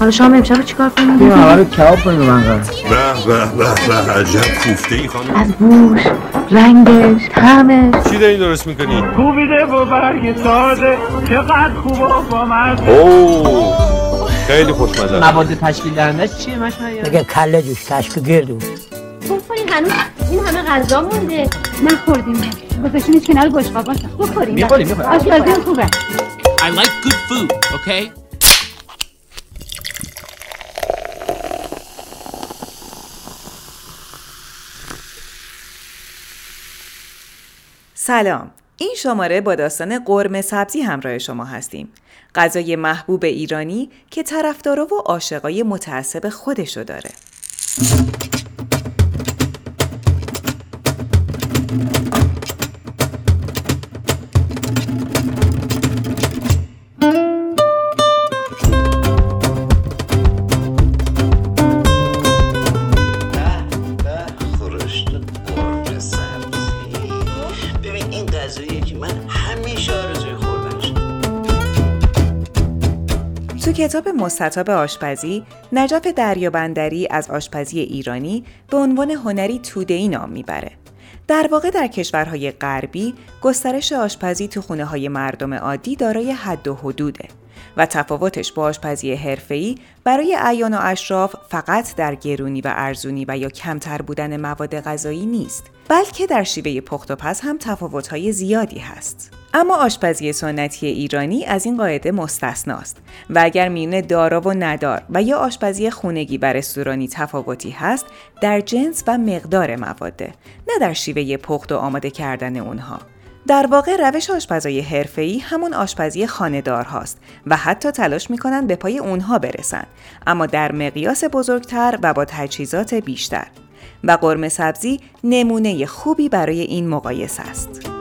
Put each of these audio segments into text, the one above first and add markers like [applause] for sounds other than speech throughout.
حالا شام امشب چیکار کنیم؟ بیا اول کباب کنیم من به به به به عجب کوفته ای خانم. از بوش رنگش طعمش چی داری درست می‌کنی؟ کوبیده با برگ ساده چقدر خوب و با مزه اوه خیلی خوشمزه. مواد تشکیل دهندش چیه مشمعیان دیگه کله جوش کشک گردو. بخورین هنوز این همه غذا مونده. نخوردیم. گذاشتینش کنار بشقا باشه. بخوریم می‌خوریم می‌خوریم. آشپزی خوبه. I like good food, okay? سلام. این شماره با داستان قرمه سبزی همراه شما هستیم. غذای محبوب ایرانی که طرفدارا و عاشقای متعصب خودشو داره. کتاب مستطاب آشپزی نجف دریابندری از آشپزی ایرانی به عنوان هنری توده‌ای نام می‌بره. در واقع در کشورهای غربی گسترش آشپزی تو خونه های مردم عادی دارای حد و حدوده و تفاوتش با آشپزی حرفه‌ای برای اعیان و اشراف فقط در گرونی و ارزونی و یا کمتر بودن مواد غذایی نیست بلکه در شیوه پخت و پز هم تفاوت‌های زیادی هست اما آشپزی سنتی ایرانی از این قاعده مستثناست و اگر میون دارا و ندار و یا آشپزی خونگی و رستورانی تفاوتی هست در جنس و مقدار مواده نه در شیوه پخت و آماده کردن اونها در واقع روش آشپزای حرفه‌ای همون آشپزی خانه‌دار هاست و حتی تلاش می‌کنن به پای اونها برسن اما در مقیاس بزرگتر و با تجهیزات بیشتر و قرمه سبزی نمونه خوبی برای این مقایسه است.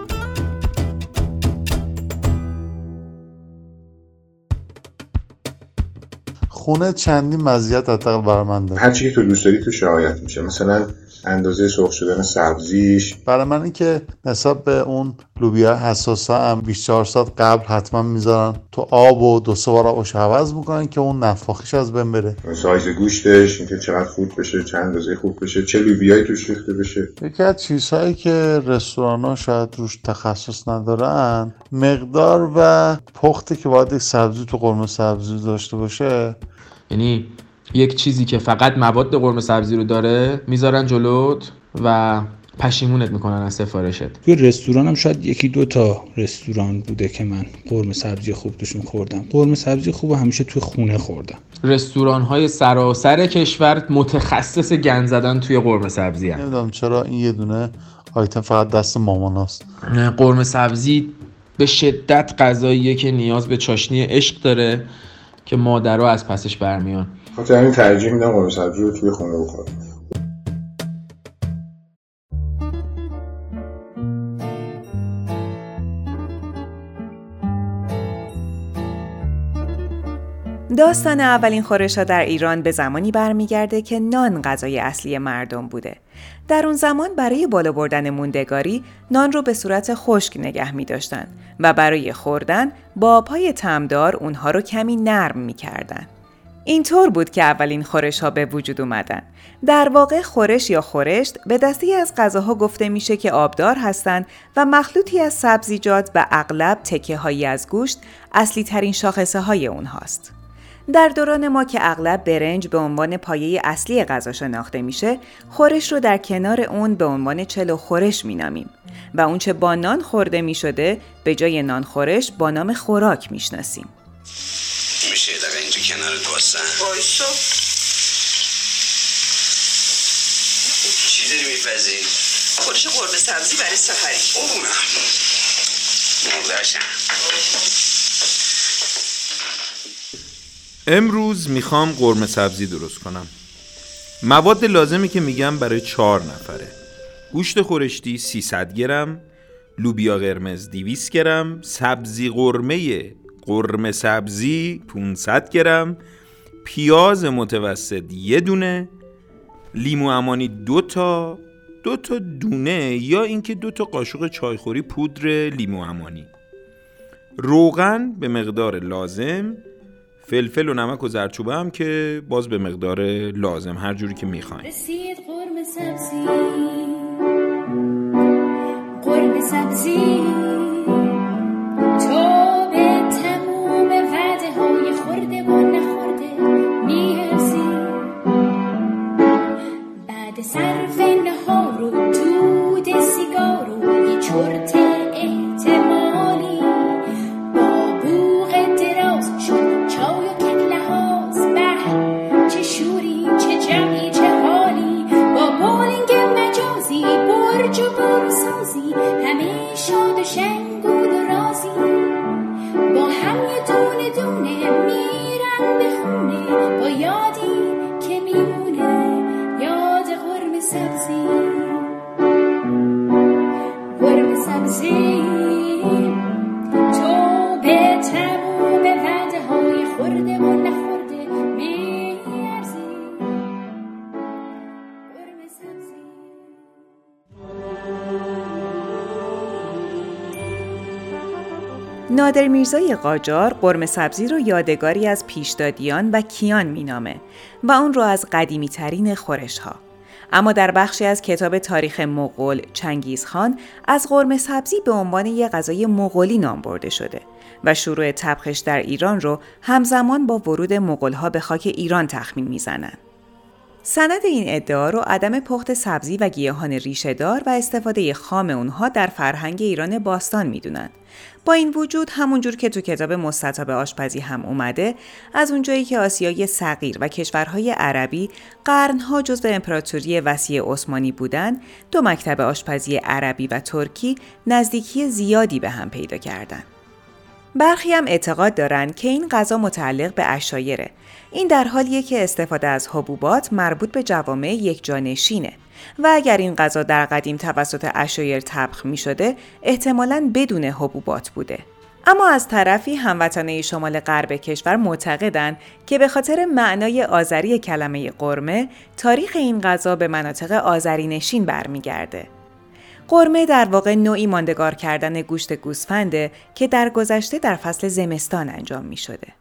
خونه چندین مزیت حداقل برای من داره. هر چی که تو دوست داری تو شرایط میشه. مثلا اندازه سرخ شدن سبزیش. برای من این که نسبت به اون لوبیا حساسه هم 24 ساعت قبل حتما می‌ذارن. تو آب و دو سه بار آبش عوض می‌کنن که اون نفاخیش از بین بره. سایز گوشتش اینکه چقدر خوب بشه چند اندازه خوب بشه چه لوبیایی توش ریخته بشه. یکی از چیزهایی که رستوران ها شاید روش تخصص ندارن مقدار و پختی که باید یک سبزی تو قرمه سبزی داشته باشه یعنی یک چیزی که فقط مواد قرمه سبزی رو داره می‌ذارن جلوت و پشیمونت می‌کنن از سفارشت. توی رستوران هم شاید یکی دو تا رستوران بوده که من قرمه سبزی خوب توشون خوردم. قرمه سبزی خوب همیشه توی خونه خوردم. رستوران های سراسر کشور متخصص گند زدن توی قرمه سبزی هم. نمی‌دونم چرا این یه دونه آیتم فقط دست ماماناست قرمه سبزی به شدت غذاییه که نیاز به چاشنی عشق داره. که مادرها از پسش برمیان. خاطر همین ترجیح میدم قرمه سبزی رو توی خونه بخورم. داستان اولین خورش ها در ایران به زمانی برمیگرده که نان غذای اصلی مردم بوده. در اون زمان برای بالا بردن موندگاری نان رو به صورت خشک نگه می داشتن و برای خوردن با آبهای تمدار اونها رو کمی نرم می کردن. اینطور بود که اولین خورش ها به وجود اومدن. در واقع خورش یا خورشت به دستی از غذاها گفته میشه که آبدار هستند و مخلوطی از سبزیجات و اغلب تکه هایی از گوشت اصلی ترین شاخصه های اونهاست. در دوران ما که اغلب برنج به عنوان پایه اصلی غذا شناخته میشه، خورش رو در کنار اون به عنوان چلو خورش مینامیم و اونچه با نان خورده می‌شده به جای نان خورش با نام خوراک می‌شناسیم. میشه یه دقیقه اینجا کنار چی داری میپزی؟ خورش قرمه سبزی برای سفری. اوه امروز می‌خوام قرمه سبزی درست کنم. مواد لازمی که میگم برای چهار نفره. گوشت خورشتی 300 گرم لوبیا قرمز 200 گرم سبزی قرمه قرمه سبزی 500 گرم پیاز متوسط یه دونه لیمو امانی دو تا دو تا دونه یا اینکه دو تا قاشق چایخوری پودر لیمو امانی. روغن به مقدار لازم فلفل و نمک و زرچوبه هم که باز به مقدار لازم هر جوری که می‌خواین رسید قرم سبزی. قرم سبزی. میرزای قاجار قرم سبزی رو یادگاری از پیشدادیان و کیان مینامه و اون رو از قدیمی ترین خورش ها. اما در بخشی از کتاب تاریخ مغول چنگیز خان از قرم سبزی به عنوان یک غذای مغولی نام برده شده و شروع طبخش در ایران رو همزمان با ورود مغولها به خاک ایران تخمین می‌زنند. سند این ادعا رو عدم پخت سبزی و گیاهان ریشهدار و استفاده خام اونها در فرهنگ ایران باستان می‌دونن. این وجود همونجور که تو کتاب مستطاب آشپزی هم اومده از اونجایی که آسیای صغیر و کشورهای عربی قرنها جزو امپراتوری وسیع عثمانی بودن دو مکتب آشپزی عربی و ترکی نزدیکی زیادی به هم پیدا کردند. برخی هم اعتقاد دارند که این غذا متعلق به اشایره. این در حالیه که استفاده از حبوبات مربوط به جوامع یک جانشینه و اگر این غذا در قدیم توسط اشایر طبخ می شده احتمالاً بدون حبوبات بوده. اما از طرفی هموطنه شمال غرب کشور معتقدند که به خاطر معنای آذری کلمه قرمه تاریخ این غذا به مناطق آذری نشین برمیگرده. قرمه در واقع نوعی ماندگار کردن گوشت گوسفنده که در گذشته در فصل زمستان انجام می شده.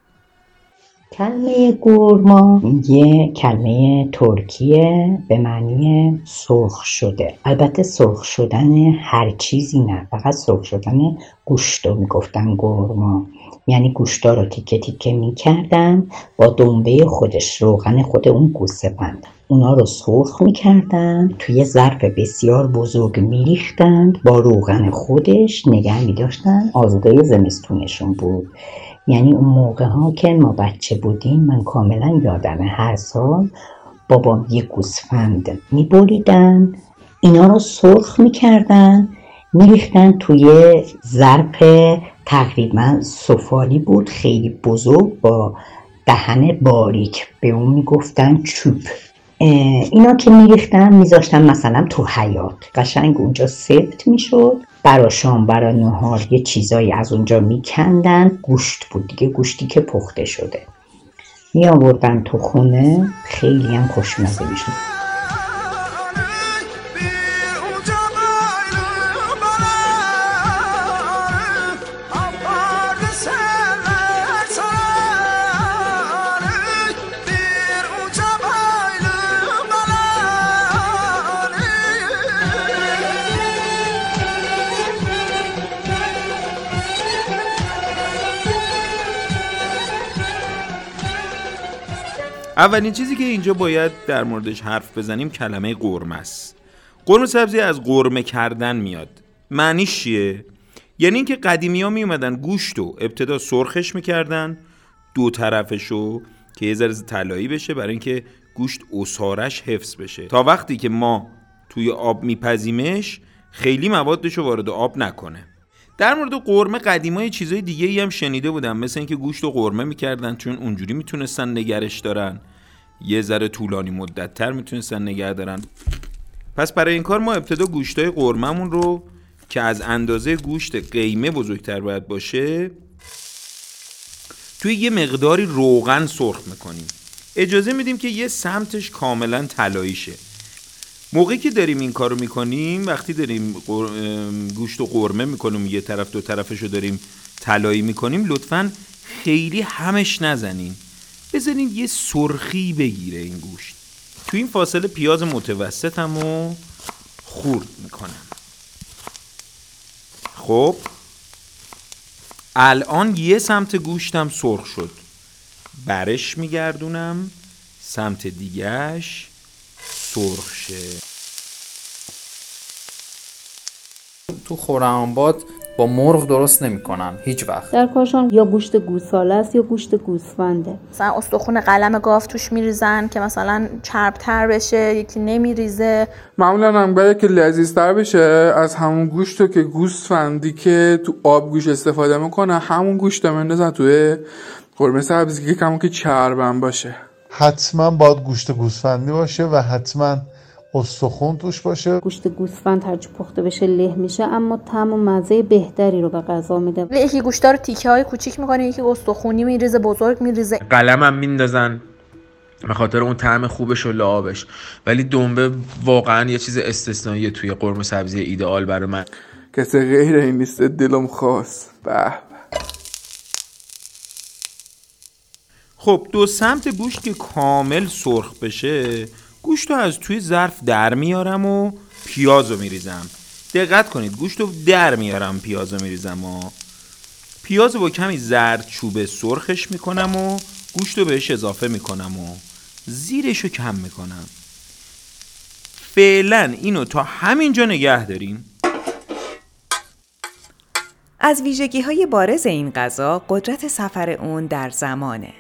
کلمه گورما یه کلمه ترکیه به معنی سرخ شده. البته سرخ شدن هر چیزی نه فقط سرخ شدن گوشتو می‌گفتن گورما یعنی گوشتا رو تیکه تیکه می‌کردن با دنبه خودش روغن خود اون گوسفند اونا رو سرخ می‌کردن توی ظرف بسیار بزرگ میریختند با روغن خودش نگه میداشتن. آزاده زمستونشون بود. یعنی اون موقع ها که ما بچه بودیم من کاملا یادمه هر سال بابام یه گوسفند میبریدن اینا رو سرخ می‌کردن میریختن توی ظرف تقریبا سفالی بود خیلی بزرگ با دهن باریک به اون می‌گفتن چوب. اینا که میریختن میذاشتن مثلا تو حیات قشنگ اونجا سفت می‌شد. برا شام برا نهار یه چیزایی از اونجا میکندن. گوشت بود دیگه گوشتی که پخته شده. می آوردن تو خونه. خیلی هم خوشمزه می‌شد. اولین چیزی که اینجا باید در موردش حرف بزنیم کلمه قرمه است. قرمه سبزی از قرمه کردن میاد. معنیش چیه؟ یعنی اینکه قدیمی ها می اومدن گوشت و ابتدا سرخش می‌کردن دو طرفشو که یه ذره طلایی بشه برای اینکه گوشت اسارش حفظ بشه. تا وقتی که ما توی آب میپزیمش خیلی موادش رو وارد آب نکنه. در مورد قرمه قدیمای چیزای دیگه ای هم شنیده بودم. مثل اینکه گوشت و قرمه می‌کردن چون اونجوری می‌تونستن نگرش دارن. یه ذره طولانی مدت تر می‌تونستن نگه دارن. پس برای این کار ما ابتدا گوشتای قرممون رو که از اندازه گوشت قیمه بزرگتر باید باشه توی یه مقداری روغن سرخ می‌کنیم. اجازه میدیم که یه سمتش کاملا طلایی شه موقعی که داریم این کارو می‌کنیم وقتی داریم گوشت و قرمه می‌کنیم یه طرف دو طرفش رو داریم طلایی می‌کنیم لطفا خیلی همش نزنین. بذارین یه سرخی بگیره این گوشت. تو این فاصله پیاز متوسطم و خورد می‌کنم. خب؟ الان یه سمت گوشتم سرخ شد. برش میگردونم سمت دیگهش. سرخ شه تو خورم‌آباد با مرغ درست نمی‌کنن هیچ وقت. در کاشان یا گوشت گوساله است یا گوشت گوسفنده. مثلا استخون قلم گاو توش میریزن که مثلا چربتر بشه یکی نمیریزه. معمولا هم برای که لذیذتر بشه از همون گوشت که گوسفندی که تو آب گوشت استفاده می‌کنه همون گوشت رو مندازن توی قرمه سبزی که کمون که چربم باشه. حتما باید گوشت گوسفندی باشه و حتما استخون توش باشه. گوشت گوسفند هرچی پخته بشه له میشه اما طعم و مزه بهتری رو به غذا میده. یکی گوشتا رو تیکه های کوچیک می‌کنه یکی استخونی میریزه بزرگ میریزه. قلمم میندازن به خاطر اون طعم خوبش و لعابش. ولی دنبه واقعا یه چیز استثنایی توی قرمه سبزی ایدئال برای من. کسی غیر این نیست دلم خواست. به. خب دو سمت گوشت که کامل سرخ بشه گوشت رو از توی ظرف در میارم و پیاز رو میریزم. دقت کنید گوشت رو در میارم پیاز رو میریزم و پیاز رو با کمی زرد چوبه سرخش می‌کنم و گوشت رو بهش اضافه می‌کنم و زیرش رو کم می‌کنم. فعلا اینو تا همینجا نگه دارین از ویژگی های بارز این غذا قدرت سفر اون در زمانه.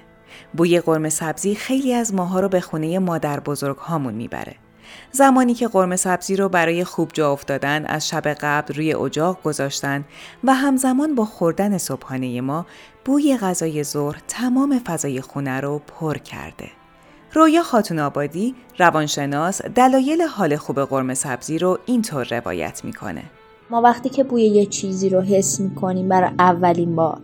بوی قرمه سبزی خیلی از ماها رو به خونه مادر بزرگ هامون می‌بره. زمانی که قرمه سبزی رو برای خوب جا افتادن از شب قبل روی اجاق گذاشتن و همزمان با خوردن صبحانه ما بوی غذای ظهر تمام فضای خونه رو پر کرده. رویا خاتون آبادی روانشناس دلایل حال خوب قرمه سبزی رو اینطور روایت می‌کنه. ما وقتی که بوی یه چیزی رو حس می‌کنیم برای اولین بار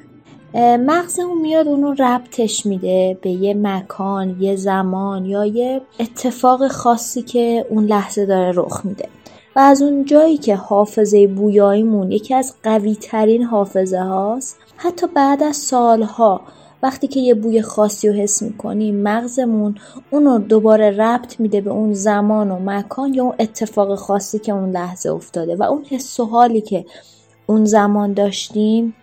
مغزمون میاد اونو ربطش میده به یه مکان یه زمان یا یه اتفاق خاصی که اون لحظه داره رخ میده. و از اون جایی که حافظه بویاییمون یکی از قوی ترین حافظه هاست حتی بعد از سالها وقتی که یه بوی خاصی رو حس می‌کنیم مغزمون اونو دوباره ربط میده به اون زمان و مکان یا اون اتفاق خاصی که اون لحظه افتاده. و اون حس و حالی که اون زمان داشتیم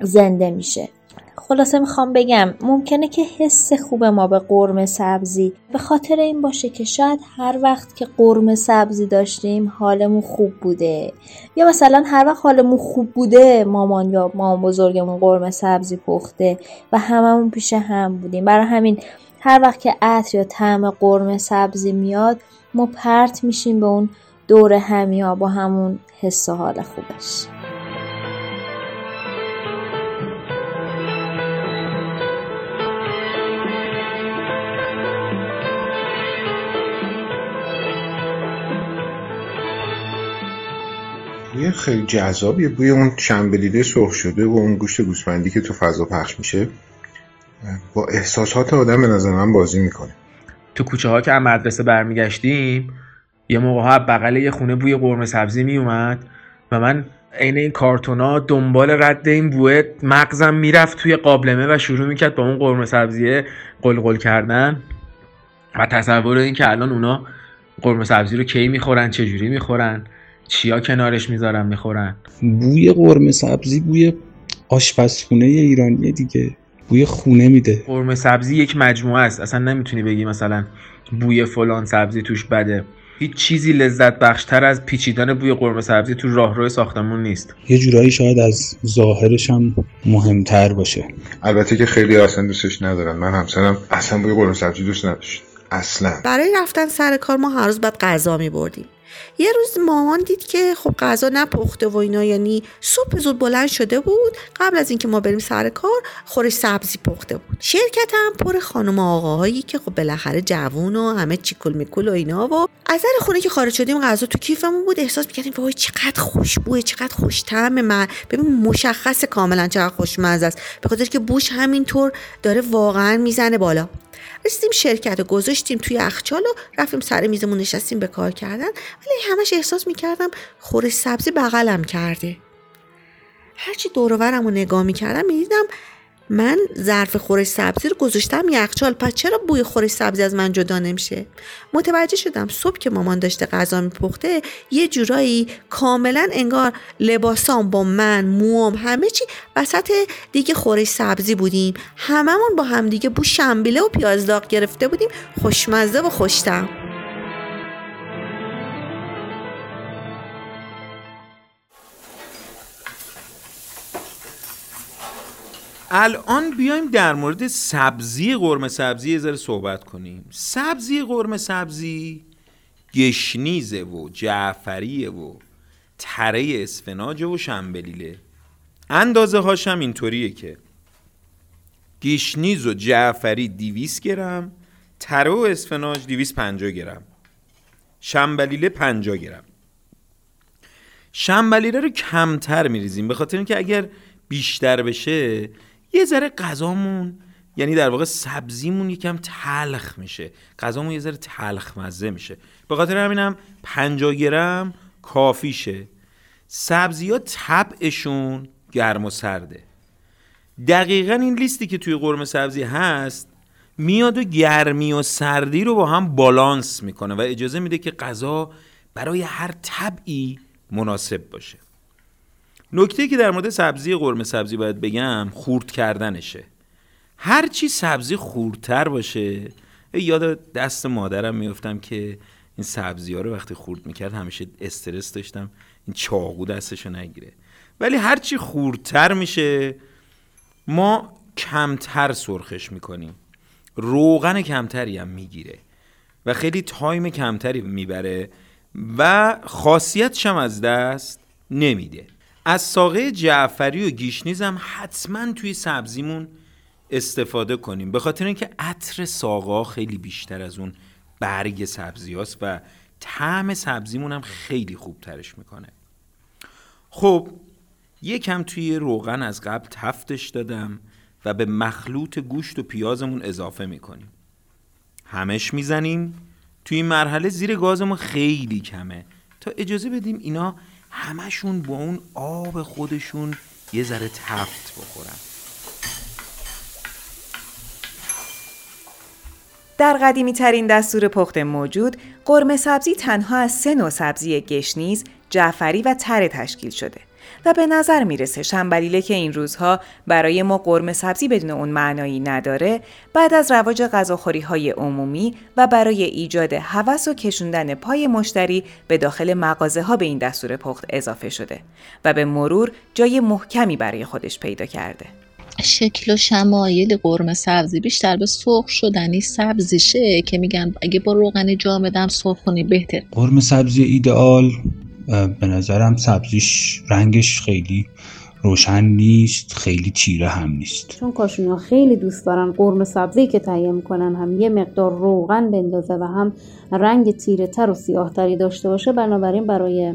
زنده میشه. خلاصه می‌خوام بگم ممکنه که حس خوب ما به قرمه سبزی به خاطر این باشه که شاید هر وقت که قرمه سبزی داشتیم حالمون خوب بوده. یا مثلا هر وقت حالمون خوب بوده مامان یا مامان بزرگمون قرمه سبزی پخته و هممون پیش هم بودیم. برای همین هر وقت که عطر یا طعم قرمه سبزی میاد ما پرت میشیم به اون دور همیا با همون حس و حال خوبش. خیلی جذابیه. بوی اون شنبلیده سرخ شده و اون گوشت گوسفندی که تو فضا پخش میشه با احساسات آدم به نظر من بازی می‌کنه. تو کوچه ها که از مدرسه برمیگشتیم یه موقع ها بغل یه خونه بوی قرمه سبزی میومد و من عین این کارتونا دنبال رد این بوه مغزم می‌رفت توی قابلمه و شروع می‌کرد با اون قرمه سبزیه قلقل کردن و تصور این که الان اونا قرمه سبزی رو کی می‌خورن چجوری می‌خورن. چیا کنارش می‌ذارن می‌خورن؟ بوی قرمه سبزی بوی آشپزخونه ایرانی دیگه. بوی خونه میده. قرمه سبزی یک مجموعه است. اصلا نمی‌تونی بگی مثلا بوی فلان سبزی توش بده. هیچ چیزی لذت بخشتر از پیچیدن بوی قرمه سبزی تو راهرو ساختمون نیست. یه جورایی شاید از ظاهرش هم مهمتر باشه. البته که خیلی اصلا دوستش ندارن. من همسرم اصلا بوی قرمه سبزی دوست نداشت. اصلا. برای رفتن سر کار ما هر روز باید غذا می بردیم یه روز مامان دید که خب غذا نپخته و اینا یعنی صبح زود بلند شده بود. قبل از اینکه ما بریم سر کار خورش سبزی پخته بود. شرکت هم پر خانم آقاهایی که خب بالاخره جوون و همه چیکل میکل و اینا و از در خونه که خارج شدیم غذا تو کیفمون بود. احساس می‌کردیم وای چقدر خوشبوه چقدر خوشطعمه. من ببین مشخص کاملا چقدر خوشمزه است. به خاطر که بوش همینطور داره واقعا می‌زنه بالا. رسیدیم شرکت رو گذاشتیم توی اخچال و رفتیم سر میزمون نشستیم به کار کردن. ولی همش احساس می‌کردم خورش سبزی بغلم کرده. هرچی دورورم رو نگاه می‌کردم می‌دیدم من ظرف خورش سبزی رو گذاشتم یخچال. پس چرا بوی خورش سبزی از من جدا نمیشه؟ متوجه شدم صبح که مامان داشته غذا میپخته یه جورایی کاملا انگار لباسام با من موام همه چی وسط دیگه خورش سبزی بودیم. هممون با همدیگه بو شنبیله و پیاز داغ گرفته بودیم. خوشمزه و خوشتم. الان بیایم در مورد سبزی قرمه سبزی یه ذره صحبت کنیم. سبزی قرمه سبزی گشنیزه و جعفریه و تره اسفناج و شنبلیله. اندازه هاشم اینطوریه که گشنیز و جعفری 200 گرم تره و اسفناج 250 گرم. شنبلیله 50 گرم. شنبلیله رو کمتر میریزیم به خاطر اینکه اگر بیشتر بشه یه ذره غذامون یعنی در واقع سبزیمون یکم تلخ میشه. غذامون یه ذره تلخ مزه میشه. به خاطر همینم 50 گرم کافیشه. سبزی ها طبعشون گرم و سرده. دقیقا این لیستی که توی قرمه سبزی هست میاد و گرمی و سردی رو با هم بالانس می‌کنه و اجازه میده که غذا برای هر طبعی مناسب باشه. نکته که در مورد سبزی قرمه سبزی باید بگم خورد کردنشه. هرچی سبزی خوردتر باشه یاد دست مادرم میفتم که این سبزی ها رو وقتی خورد می‌کرد همیشه استرس داشتم. این چاقو دستشو نگیره. ولی هرچی خوردتر میشه ما کمتر سرخش می‌کنیم. روغن کمتری هم می‌گیره و خیلی تایم کمتری می‌بره و خاصیتش هم از دست نمیده. از ساقه جعفری و گیشنیز هم حتما توی سبزیمون استفاده کنیم. به خاطر اینکه عطر ساقا خیلی بیشتر از اون برگ سبزی و طعم سبزیمون هم خیلی خوب ترش می‌کنه. خب یکم توی روغن از قبل تفتش دادم و به مخلوط گوشت و پیازمون اضافه می‌کنیم. همش می‌زنیم. توی این مرحله زیر گازمون خیلی کمه. تا اجازه بدیم اینا همشون با اون آب خودشون یه ذره تفت بخورن. در قدیمی ترین دستور پخت موجود، قرمه سبزی تنها از سه نوع سبزی گشنیز، جعفری و تره تشکیل شده. و به نظر می‌رسه شنبلیله که این روزها برای ما قرمه سبزی بدون اون معنایی نداره بعد از رواج غذاخوری های عمومی و برای ایجاد هوس و کشوندن پای مشتری به داخل مغازه ها به این دستور پخت اضافه شده و به مرور جای محکمی برای خودش پیدا کرده. شکل و شمایل قرمه سبزی بیشتر به سرخ شدنی سبزیشه که میگن اگه با روغن جامدم سرخ کنی بهتر قرمه سبزی ایدئال به نظرم سبزیش رنگش خیلی روشن نیست خیلی تیره هم نیست. چون کاشونا خیلی دوست دارن قرمه سبزی که تهیه می‌کنن هم یه مقدار روغن بندازه و هم رنگ تیره تر و سیاه تری داشته باشه بنابراین برای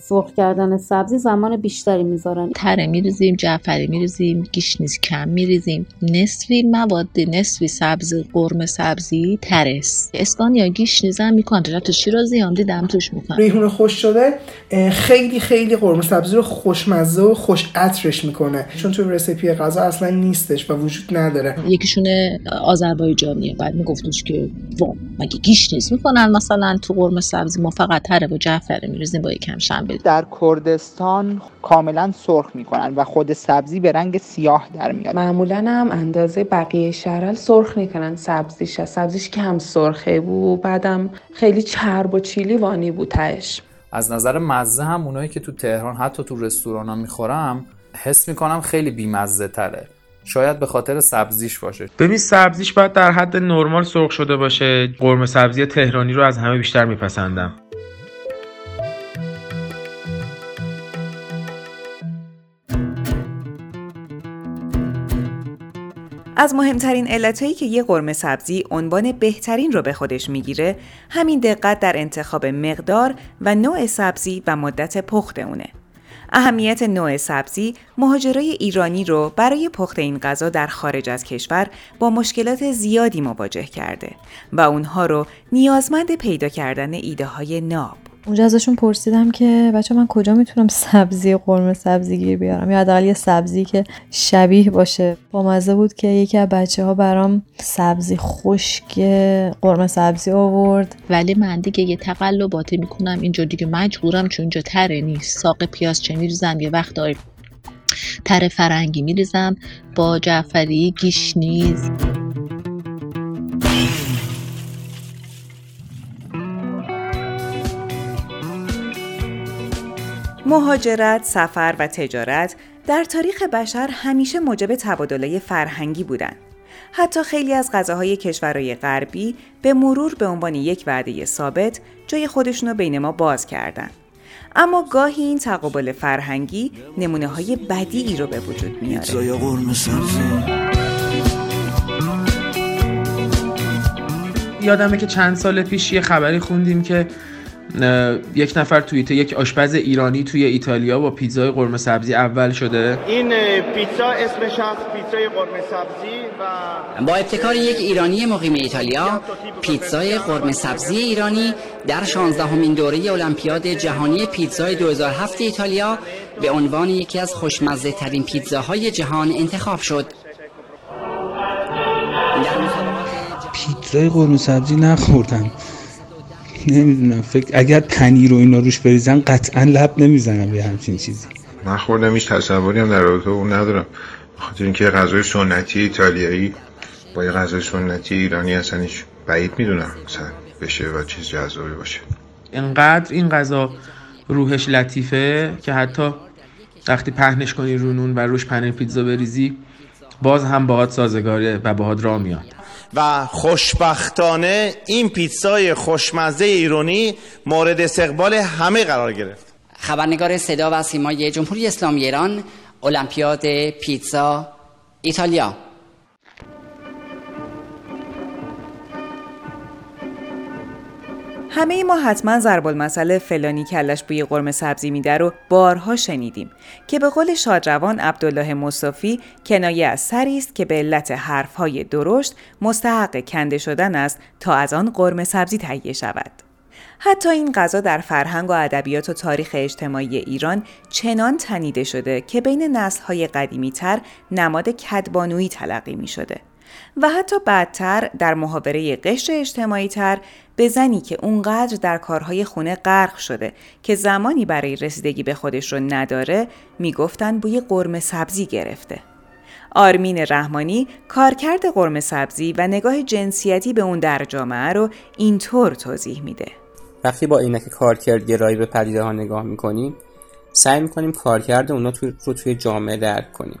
سرخ کردن سبزی زمان بیشتری می‌ذارن. تره میریزیم جعفری میریزیم گیشنیز کم میریزیم. نصفی مواد نصفی سبزی قرمه سبزی تره‌س اسپناج گیشنیز هم می‌کنن تو شیرازی هم دیدم توش می‌کنن ریحون خوش شده. خیلی خیلی قرمه سبزی رو خوشمزه و خوش عطرش می‌کنه. چون تو recipe غذا اصلا نیستش و وجود نداره. یکیشون آذربایجانیه. بعد میگفتش که وا مگه گیشنیز می‌کنن مثلا تو قرمه سبزی؟ ما فقط تره و جعفری میریزیم با یکم در کردستان کاملا سرخ می‌کنن و خود سبزی به رنگ سیاه در میاد. معمولا هم اندازه بقیه شرل سرخ می‌کنن. سبزیش سبزیش که هم سرخه بود. بعدم خیلی چرب و چیلی وانی بود تهش. از نظر مزه هم اونایی که تو تهران حتی تو رستوران ها می‌خورم حس می‌کنم خیلی بیمزه تره. شاید به خاطر سبزیش باشه. ببین سبزیش باید در حد نرمال سرخ شده باشه. قرمه سبزی تهرانی رو از همه بیشتر میپسندم. از مهمترین علتهایی که یه قرمه سبزی عنوان بهترین رو به خودش می‌گیره همین دقت در انتخاب مقدار و نوع سبزی و مدت پخت اونه. اهمیت نوع سبزی مهاجرای ایرانی رو برای پخت این غذا در خارج از کشور با مشکلات زیادی مواجه کرده و اونها رو نیازمند پیدا کردن ایده های ناب. اونجا ازشون پرسیدم که بچه من کجا می‌تونم سبزی قرمه سبزی گیر بیارم؟ یا حداقل یه سبزی که شبیه باشه. با مزه بود که یکی از بچه ها برام سبزی خشک قرمه سبزی آورد. ولی من دیگه یه تقلباتی می‌کنم. اینجا دیگه مجبورم چون اینجا تره نیست. ساق پیاز چه میریزم؟ یه وقت تر فرنگی میریزم. با جعفری گیشنیز مهاجرت، سفر و تجارت در تاریخ بشر همیشه موجب تبادله فرهنگی بودند. حتی خیلی از غذاهای کشورهای غربی به مرور به عنوان یک وعده ثابت جای خودشون رو بین ما باز کردند. اما گاهی این تقابل فرهنگی نمونه های بدی رو به وجود میاره یادمه که چند سال پیش یه خبری خوندیم که یک نفر توییت یک آشپز ایرانی توی ایتالیا با پیتزای قرمه سبزی اول شده. این پیتزا اسمش هست پیتزای قرمه سبزی و با ابتکار یک ایرانی مقیم ایتالیا پیتزای قرمه سبزی ایرانی در 16 همین دوره المپیاد جهانی پیتزای 2007 ایتالیا به عنوان یکی از خوشمزه ترین پیتزاهای جهان انتخاب شد. پیتزای قرمه سبزی نخوردم نمی‌دونم فکر اگر پنیر و اینا روش بریزن قطعا لب نمی‌زنم به همچین چیزی. من خوردم هیچ تصوری هم در رابطه اون ندارم. خاطر اینکه غذای سنتی ایتالیایی با یه غذای سنتی ایرانی اصلا هیچ بعید می‌دونم مثلا بشه و چیز جذابی باشه. انقدر این غذا روحش لطیفه که حتی وقتی پهنش کنی رو نون و روش پنیر پیتزا بریزی باز هم باهات سازگاره و باهات را میاد. و خوشبختانه این پیتزای خوشمزه ایرانی مورد استقبال همه قرار گرفت. خبرنگار صدا و سیمای جمهوری اسلامی ایران المپیاد پیتزا ایتالیا. همه ما حتما ضرب المثل فلانی کلش بوی قرمه سبزی میده رو بارها شنیدیم که به قول شادروان عبدالله مصطفی کنایه از سری است که به علت حرفهای درشت مستحق کنده شدن است تا از آن قرمه سبزی تهیه شود. حتی این غذا در فرهنگ و ادبیات و تاریخ اجتماعی ایران چنان تنیده شده که بین نسل‌های قدیمی‌تر نماد کدبانویی تلقی می شده. و حتی بعدتر در محاوره قشر اجتماعی تر به زنی که اونقدر در کارهای خونه غرق شده که زمانی برای رسیدگی به خودش رو نداره می‌گفتن بوی قرمه سبزی گرفته. آرمین رحمانی کارکرد قرمه سبزی و نگاه جنسیتی به اون در جامعه رو اینطور توضیح میده. وقتی با عینک کارکرد گرایی به پدیده ها نگاه می‌کنیم سعی می‌کنیم کارکرد اونا رو توی جامعه درک کنیم.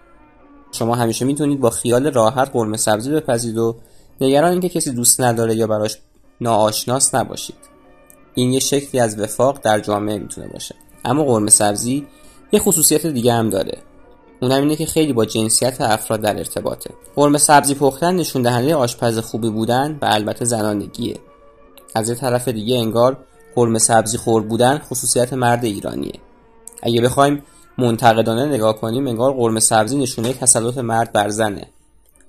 شما همیشه می‌تونید با خیال راحت قرمه سبزی بپزید و نگران اینکه کسی دوست نداره یا براش ناآشناس نباشید. این یه شکلی از وفاق در جامعه می‌تونه باشه. اما قرمه سبزی یه خصوصیت دیگه هم داره. اونم اینه که خیلی با جنسیت افراد در ارتباطه. قرمه سبزی پختن نشون دهنده آشپز خوبی بودن و البته زنانگیه. از یه طرف دیگه انگار قرمه سبزی خور بودن خصوصیت مرد ایرانیه. اگه بخوایم منتقدانه نگاه کنیم انگار قرمه سبزی نشونه تسلط مرد بر زنه.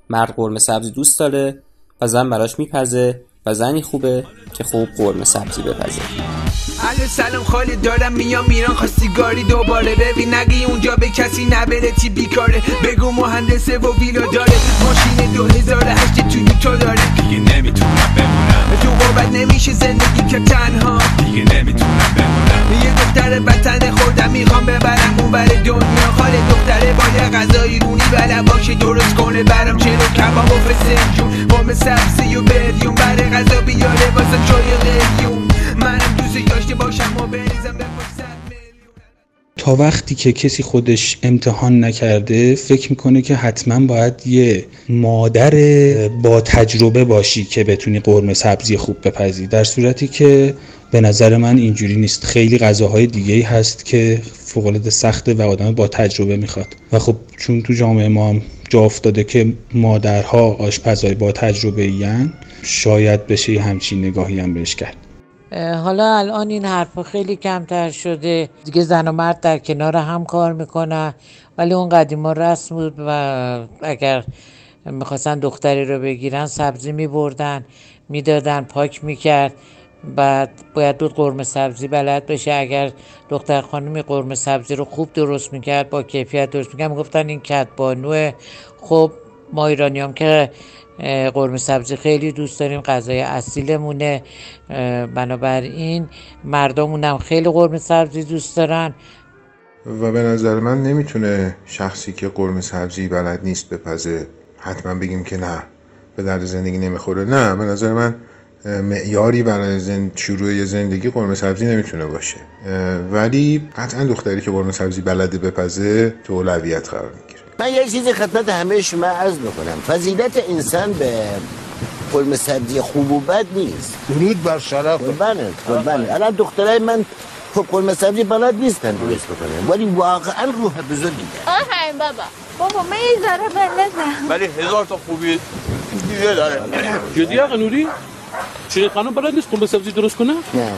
مرد قرمه سبزی دوست داره و زن براش میپزه و زنی خوبه که خوب قرمه سبزی بپزه. الو سلام خالی دارم میام میران خواستی گاری دوباره ببین. نگی اونجا به کسی نبره چی بیکاره. بگو مهندسه و ویلا داره. ماشین دو هزار هشت توی تو داره. دیگه نمی‌تونم بمونم. تو قربت نمیشه زندگی که تنها. دیگه نمی‌تونم بمونم. یه دختر وطن خوردم می‌خوام ببرم. اون بر دنیا خاله دختره با یه غذای رونی بله باشه. درست کنه برام چلو کباب و فسنجون. قوم سبزی و بریون. بره غذا بیاره واسه جای قلیون. منم دوست داشته باشم و بریزم به تا وقتی که کسی خودش امتحان نکرده فکر می‌کنه که حتما باید یه مادر با تجربه باشی که بتونی قرمه سبزی خوب بپزی. در صورتی که به نظر من اینجوری نیست. خیلی غذاهای دیگه هست که فوقالعاده سخته و آدم با تجربه می‌خواد. و خب چون تو جامعه ما جا افتاده که مادرها آشپزهای با تجربه این شاید بشه همچین نگاهی هم بهش کرد. حالا الان این حرفا خیلی کمتر شده. دیگه زن و مرد در کنار هم کار می‌کنن ولی اون قدیما رسم بود و اگر می‌خواستن دختری رو بگیرن سبزی میبردن می‌دادن پاک می‌کرد. بعد باید بود قرمه سبزی بلد بشه. اگر دختر خانمی قرمه سبزی رو خوب درست می‌کرد با کیفیت درست می‌کرد می‌گفتن این کتبانوه خب ما ایرانی هم که قرمه سبزی خیلی دوست داریم غذای اصیلمونه. بنابراین مردمون هم خیلی قرمه سبزی دوست دارن. و به نظر من نمی‌تونه شخصی که قرمه سبزی بلد نیست بپزه. حتما بگیم که نه به درد زندگی نمی‌خوره. نه به نظر من معیاری برای زند... شروع زندگی قرمه سبزی نمی‌تونه باشه. ولی قطعا دختری که قرمه سبزی بلده بپزه تو اولویت قرار می‌گیره. من یک چیزی خدمت همه شما عرض می‌کنم فضیلت انسان به قرمه سبزی خوب و بد نیست. درود بر شرف. قربانه قربانه الان دخترای من خب قرمه سبزی بلد نیستن درست بکنن. ولی واقعا روح بزرگی آفرین بابا. بابا من یه ذره بلدم. ولی هزار تا خوبی دیگه داره. جدی آقا نوری؟ شیرین خانم بلد نیست قرمه سبزی درست کنه؟ نه.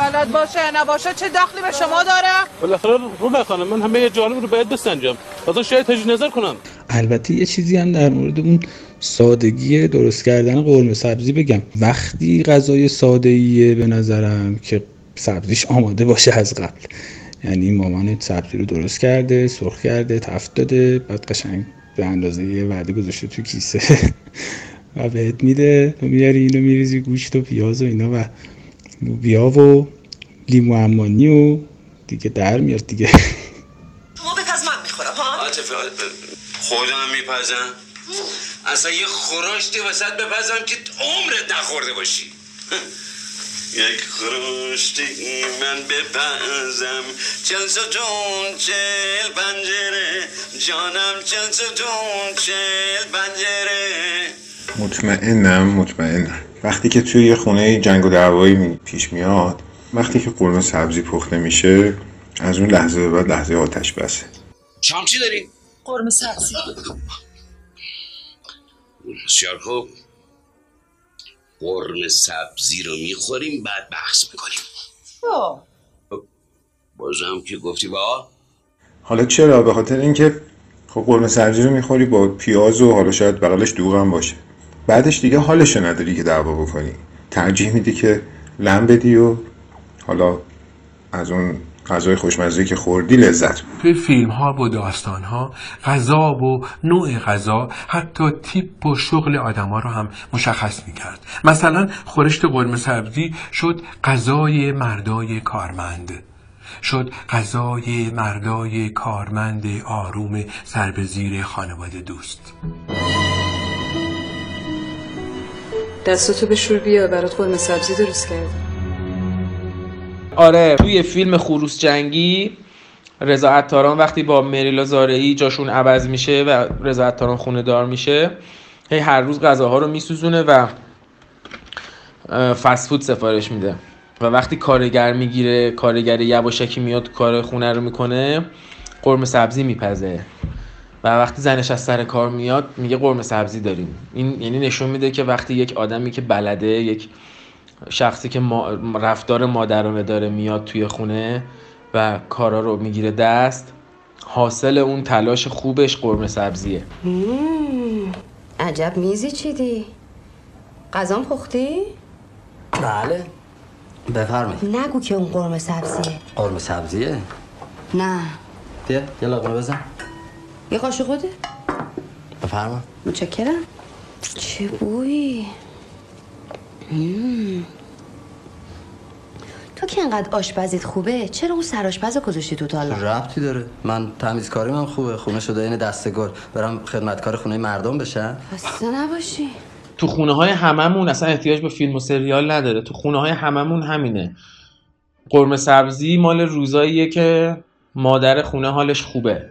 بلد باشه نباشه چه دخلی به شما داره؟ بالاخره رو خانم من همه جانب رو باید بسنجم. تازه شاید تجدید نظر کنم. البته یه چیزی هم در مورد اون سادگی درست کردن قرمه سبزی بگم. وقتی غذای ساده ایه به نظرم که سبزیش آماده باشه از قبل. یعنی مامان سبزی رو درست کرده سرخ کرده تفت داده بعد قشنگ به اندازه یه وعده گذاشته تو کیسه. [laughs] و بهت میده تو میاری اینو میریزی گوشت و پیاز و اینا و لوبیا و لیمو امانی و دیگه در میاد دیگه. ما بپز من می‌خورم ها؟ عاطفه خودم میپزم. اصلا یه خوراشتی وسط بپزم که عمرت نخورده باشی. یک خروشتی من بپزم. چل ستون چل پنجره. جانم چل ستون چل پنجره. مطمئنم مطمئنم. وقتی که توی یه خونه جنگ و دعوایی پیش میاد وقتی که قرمه سبزی پخته میشه از اون لحظه به بعد لحظه آتش بسه. شام چی داری؟ قرمه سبزی. بسیار خوب. قرمه سبزی رو می‌خوریم بعد بحث می‌کنیم. بازم که گفتی با؟ حالا چرا؟ به خاطر اینکه خب قرمه سبزی رو می‌خوری با پیاز و حالا شاید بغلش دوغ هم باشه. بعدش دیگه حالش نداری که دعوا بکنی. ترجیح میدی که لم بدی و حالا از اون غذای خوشمزه که خوردی لذت توی فیلم ها و داستان ها غذا و نوع غذا حتی تیپ و شغل آدما رو هم مشخص می‌کرد. مثلا خورشت قرمه سبزی شد غذای مردای کارمند. شد غذای مردای کارمند آروم سر به زیر خانواده دوست. دستاتو شور بیا برات قرمه سبزی درست کردم. آره توی فیلم خروس جنگی رضا عطاران وقتی با مریلا زارعی جاشون عوض میشه و رضا عطاران خونه دار میشه هی هر روز غذاها رو میسوزونه و فست فود سفارش میده. و وقتی کارگر می‌گیره کارگر یواشکی میاد کار خونه رو می‌کنه قرمه سبزی میپزه. و وقتی زنش از سر کار میاد میگه قرمه سبزی داریم. این یعنی نشون میده که وقتی یک آدمی که بلده یک شخصی که ما رفتار مادرانه داره میاد توی خونه و کارا رو می‌گیره دست حاصل اون تلاش خوبش قرمه سبزیه. عجب میزی چیدی؟ غذام پختی؟ بله. بفرمایید. نگو که اون قرمه سبزیه. قرمه سبزیه؟ نه. بیا یه لقمه بزن. یه قاشق بده. بفرما متشکرم. چه بویی مم. تو که انقدر آشپزیت خوبه چرا اون سرآشپز رو گذاشتی تو تالا؟ ربطی داره؟ من تمیزکاری من خوبه. خونه شده این دسته گل. برم خدمتکار خونه مردم بشم. خسته نباشی. تو خونه های هممون اصلا احتیاج به فیلم و سریال نداره. تو خونه های هممون همینه. قرمه سبزی مال روزاییه که مادر خونه حالش خوبه.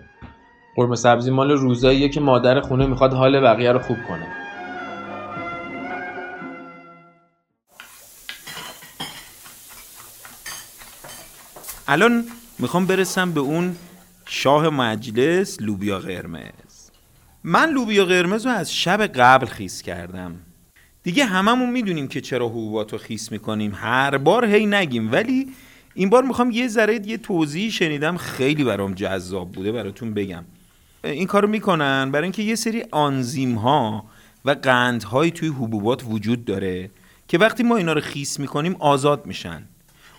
قرمه سبزی مال روزاییه که مادر خونه می‌خواد حال بقیه رو خوب کنه. الان می‌خوام برسم به اون شاه مجلس لوبیا قرمز. من لوبیا قرمز رو از شب قبل خیس کردم. دیگه هممون می‌دونیم که چرا حبوبات رو خیس می‌کنیم. هر بار هی نگیم ولی این بار می‌خوام یه ذره یه توضیح شنیدم. خیلی برام جذاب بوده براتون بگم. این کارو می‌کنن. برای اینکه یه سری آنزیم ها و قندهایی توی حبوبات وجود داره که وقتی ما اینا رو خیس می‌کنیم آزاد میشن.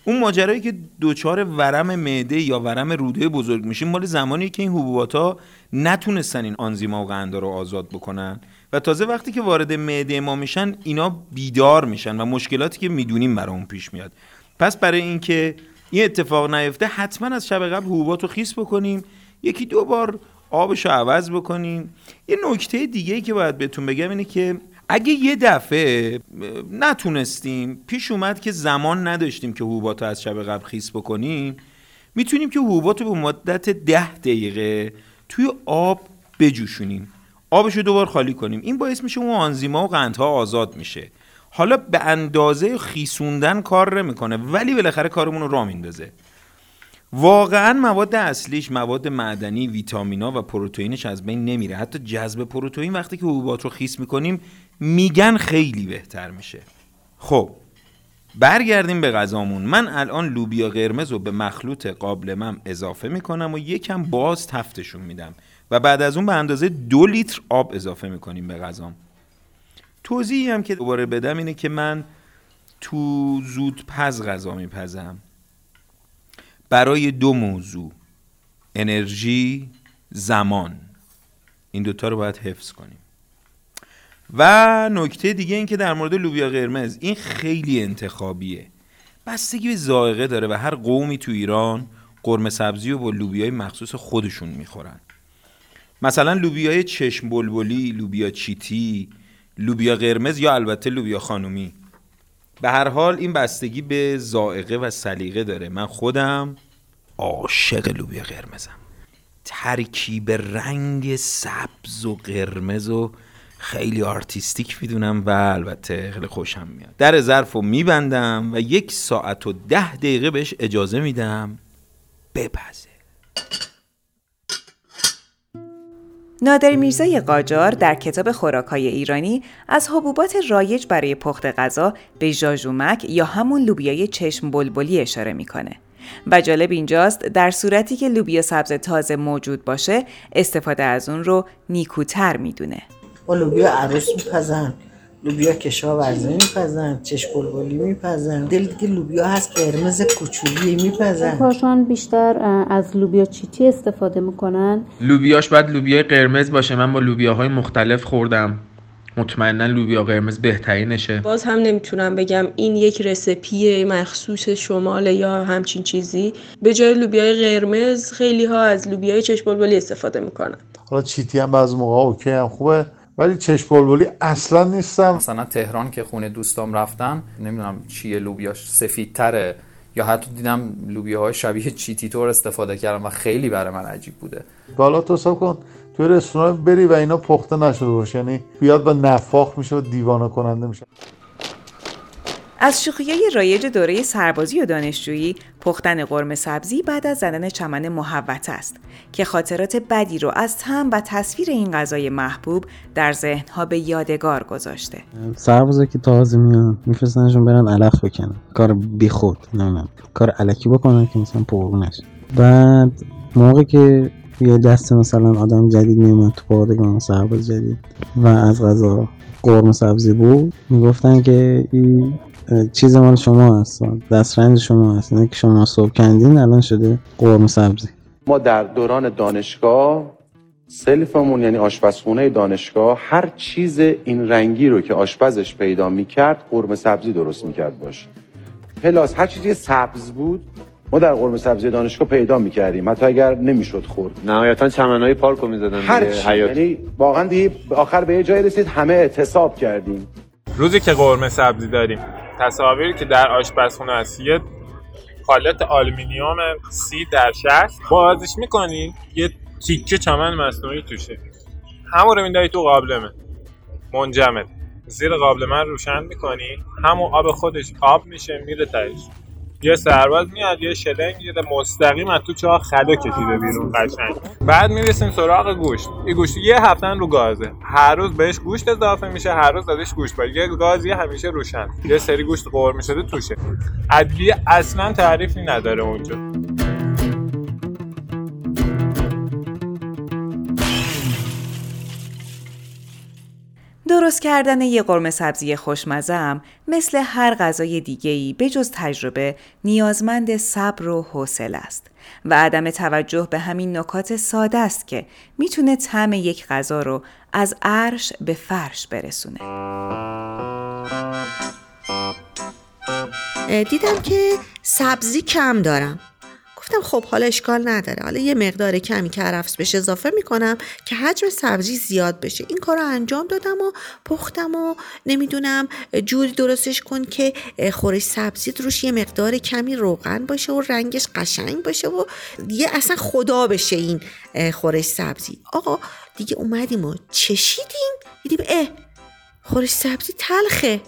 اون ماجرایی که دوچار ورم معده یا ورم روده بزرگ میشیم مال زمانی که این حبوبات ها نتونستن این آنزیما و قندا رو آزاد بکنن. و تازه وقتی که وارد معده ما میشن اینا بیدار میشن و مشکلاتی که می‌دونیم برای پیش میاد. پس برای اینکه این اتفاق نیفته حتما از شب قبل حبوبات رو خیس بکنیم. یکی دو بار آبش رو عوض بکنیم یه نکته دیگه که باید بهتون بگم اینه که اگه یه دفعه نتونستیم پیش اومد که زمان نداشتیم که حبوبات رو از شب قبل خیس بکنیم می‌تونیم که حبوبات رو به مدت ده دقیقه توی آب بجوشونیم. آبش رو دوبار خالی کنیم. این باعث میشه اون آنزیما و قندها آزاد میشه. حالا به اندازه خیسوندن کار نمی‌کنه ولی بالاخره کارمون رو را میندازه. واقعا مواد اصلیش مواد معدنی ویتامینا و پروتئینش از بین نمیره. حتی جذب پروتئین وقتی که حبوبات رو خیس می‌کنیم میگن خیلی بهتر میشه. خب برگردیم به غذامون. من الان لوبیا قرمز رو به مخلوط قابلمم اضافه می‌کنم و یکم باز تفتشون میدم و بعد از اون به اندازه دو لیتر آب اضافه می‌کنیم به غذام. توضیحی هم که دوباره بدم اینه که من تو زود پز غذا میپزم. برای دو موضوع. انرژی زمان. این دوتا رو باید حفظ کنیم. و نکته دیگه این که در مورد لوبیا قرمز این خیلی انتخابیه. بستگی به ذائقه داره و هر قومی تو ایران قرمه سبزی و با لوبیای مخصوص خودشون می‌خورن. مثلا لوبیای چشم بلبلی، لوبیا چیتی، لوبیا قرمز یا البته لوبیا خانومی. به هر حال این بستگی به ذائقه و سلیقه داره. من خودم عاشق لوبیا قرمزم. ترکیب رنگ سبز و قرمز و خیلی artistic می‌دونم و البته خیلی خوشم میاد. در ظرف رو میبندم و یک ساعت و ده دقیقه بهش اجازه میدم. بپزه. نادر میرزای قاجار در کتاب خوراکهای ایرانی از حبوبات رایج برای پخت غذا به ژاژومک یا همون لوبیای چشم بلبلی اشاره می‌کنه. و جالب اینجاست در صورتی که لوبیا سبز تازه موجود باشه استفاده از اون رو نیکوتر می‌دونه. با لوبیا عروس میپزن لوبیا کشاورزی میپزن چشم بلبلی میپزن. دل دیگه لوبیا هست قرمز کوچولی میپزن. کاشان بیشتر از لوبیا چیتی استفاده می‌کنن؟ لوبیاش باید لوبیای قرمز باشه. من با لوبیاهای مختلف خوردم. مطمئنا لوبیا قرمز بهترینشه. باز هم نمی‌تونم بگم این یک رسپی مخصوص شماله یا همچین چیزی. به جای لوبیای قرمز خیلی ها از لوبیای چشم بلبلی استفاده می‌کنن. حالا چیتی هم بعضی موقع اوکی هم خوبه. ولی چشم بلبلی اصلا نیستم. مثلا تهران که خونه دوستام رفتم نمی‌دونم چیه لوبیاش سفیدتره یا حتی دیدم لوبیاهای شبیه چیتی طور استفاده کردم و خیلی برای من عجیب بوده. حالا تو کن توی رستوران بری و اینا پخته نشده باشه. یعنی بیاد با نفاخ میشه و دیوانه کننده میشه. از شوخیای رایج دوره سربازی و دانشجویی پختن قرمه سبزی بعد از زدن چمن محوت است که خاطرات بدی رو از تم و تصویر این غذای محبوب در ذهنها به یادگار گذاشته. سربازا که تازه میان میفرستنشون برن علف بکنن. کار بیخود نمی‌دونم. کار علکی بکنن که مثلا پرو نشه. بعد موقع که یه دست مثلا آدم جدید میومد تو پادگان سرباز جدید و از غذا قرمه سبزی بود می‌گفتن که این چیز مال شما هست. دسترنج شما هست. اینه که شما صبح کندین الان شده قرمه سبزی. ما در دوران دانشگاه سلفمون یعنی آشپزخونه دانشگاه هر چیز این رنگی رو که آشپزش پیدا می‌کرد قرمه سبزی درست می‌کرد باشه پلاس هر چیزی سبز بود ما در قرمه سبزی دانشگاه پیدا می‌کردیم. حتی اگر نمی‌شد خورد. نهایتا چمنهای پارک رو می‌زدن هر چی. یعنی واقعا دیگه آخر به یه جای رسید همه اعتصاب کردیم. روزی که قرمه سبزی داریم. تصاویری که در آشپزخونه هست یه پالت آلومینیوم سی در شصت بازش می‌کنی؟ یه تیکه چمن مصنوعی توشه. همون رو می‌دهی تو قابلمه. منجمد. زیر قابلمه روشن می‌کنی. همون آب خودش آب میشه میره تهش. یه سرباز میاد یه شلنگ می‌گیره مستقیم از تو چاه خلا کشیده بیرون قشنگ. بعد می‌رسیم سراغ گوشت. این گوشت یه هفته رو گازه. هر روز بهش گوشت اضافه میشه هر روز ازش گوشت باید یه گازی همیشه روشن. یه سری گوشت قرمه شده توشه. ادویه اصلا تعریفی نداره اونجا. درست کردن یه قرمه سبزی خوشمزه هم مثل هر غذای دیگه‌ای به جز تجربه نیازمند صبر و حوصله است و عدم توجه به همین نکات ساده است که می‌تونه طعم یک غذا رو از عرش به فرش برسونه. دیدم که سبزی کم دارم گفتم خب حالا اشکال نداره. حالا یه مقدار کمی کرفس بشه اضافه می‌کنم که حجم سبزی زیاد بشه. این کار رو انجام دادم و پختم و نمی‌دونم جوری درستش کن که خورش سبزی روش یه مقدار کمی روغن باشه و رنگش قشنگ باشه و دیگه اصلا خدا بشه این خورش سبزی. آقا دیگه اومدیم و چشیدیم. دیدیم اه خورش سبزی تلخه.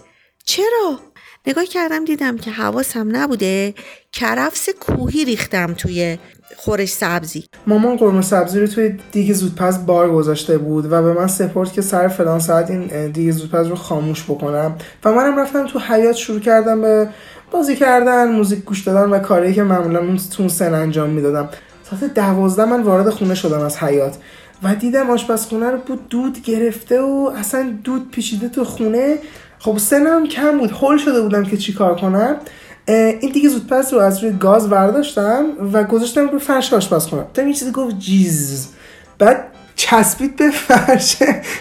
چرا؟ نگاه کردم دیدم که حواسم نبوده. کرفس کوهی ریختم توی خورش سبزی. مامان قرمه سبزی رو توی دیگ زودپز بار گذاشته بود و به من سپورت که سر فلان ساعت این دیگ زودپز رو خاموش بکنم. و منم رفتم تو حیات شروع کردم به بازی کردن موزیک گوش دادن و کاری که معمولا تو سن انجام می‌دادم. ساعت دوازده من وارد خونه شدم از حیات و دیدم آشپزخونه رو بود دود گرفته و اصلا دود پیچیده تو خونه. خب سنم کم بود. هول شده بودم که چیکار کنم. این دیگه زودپس رو از روی گاز برداشتم و گذاشتم روی فرش آشپزخونه تا یه چیزی گفت جیز بعد چسبید به [laughs] فرش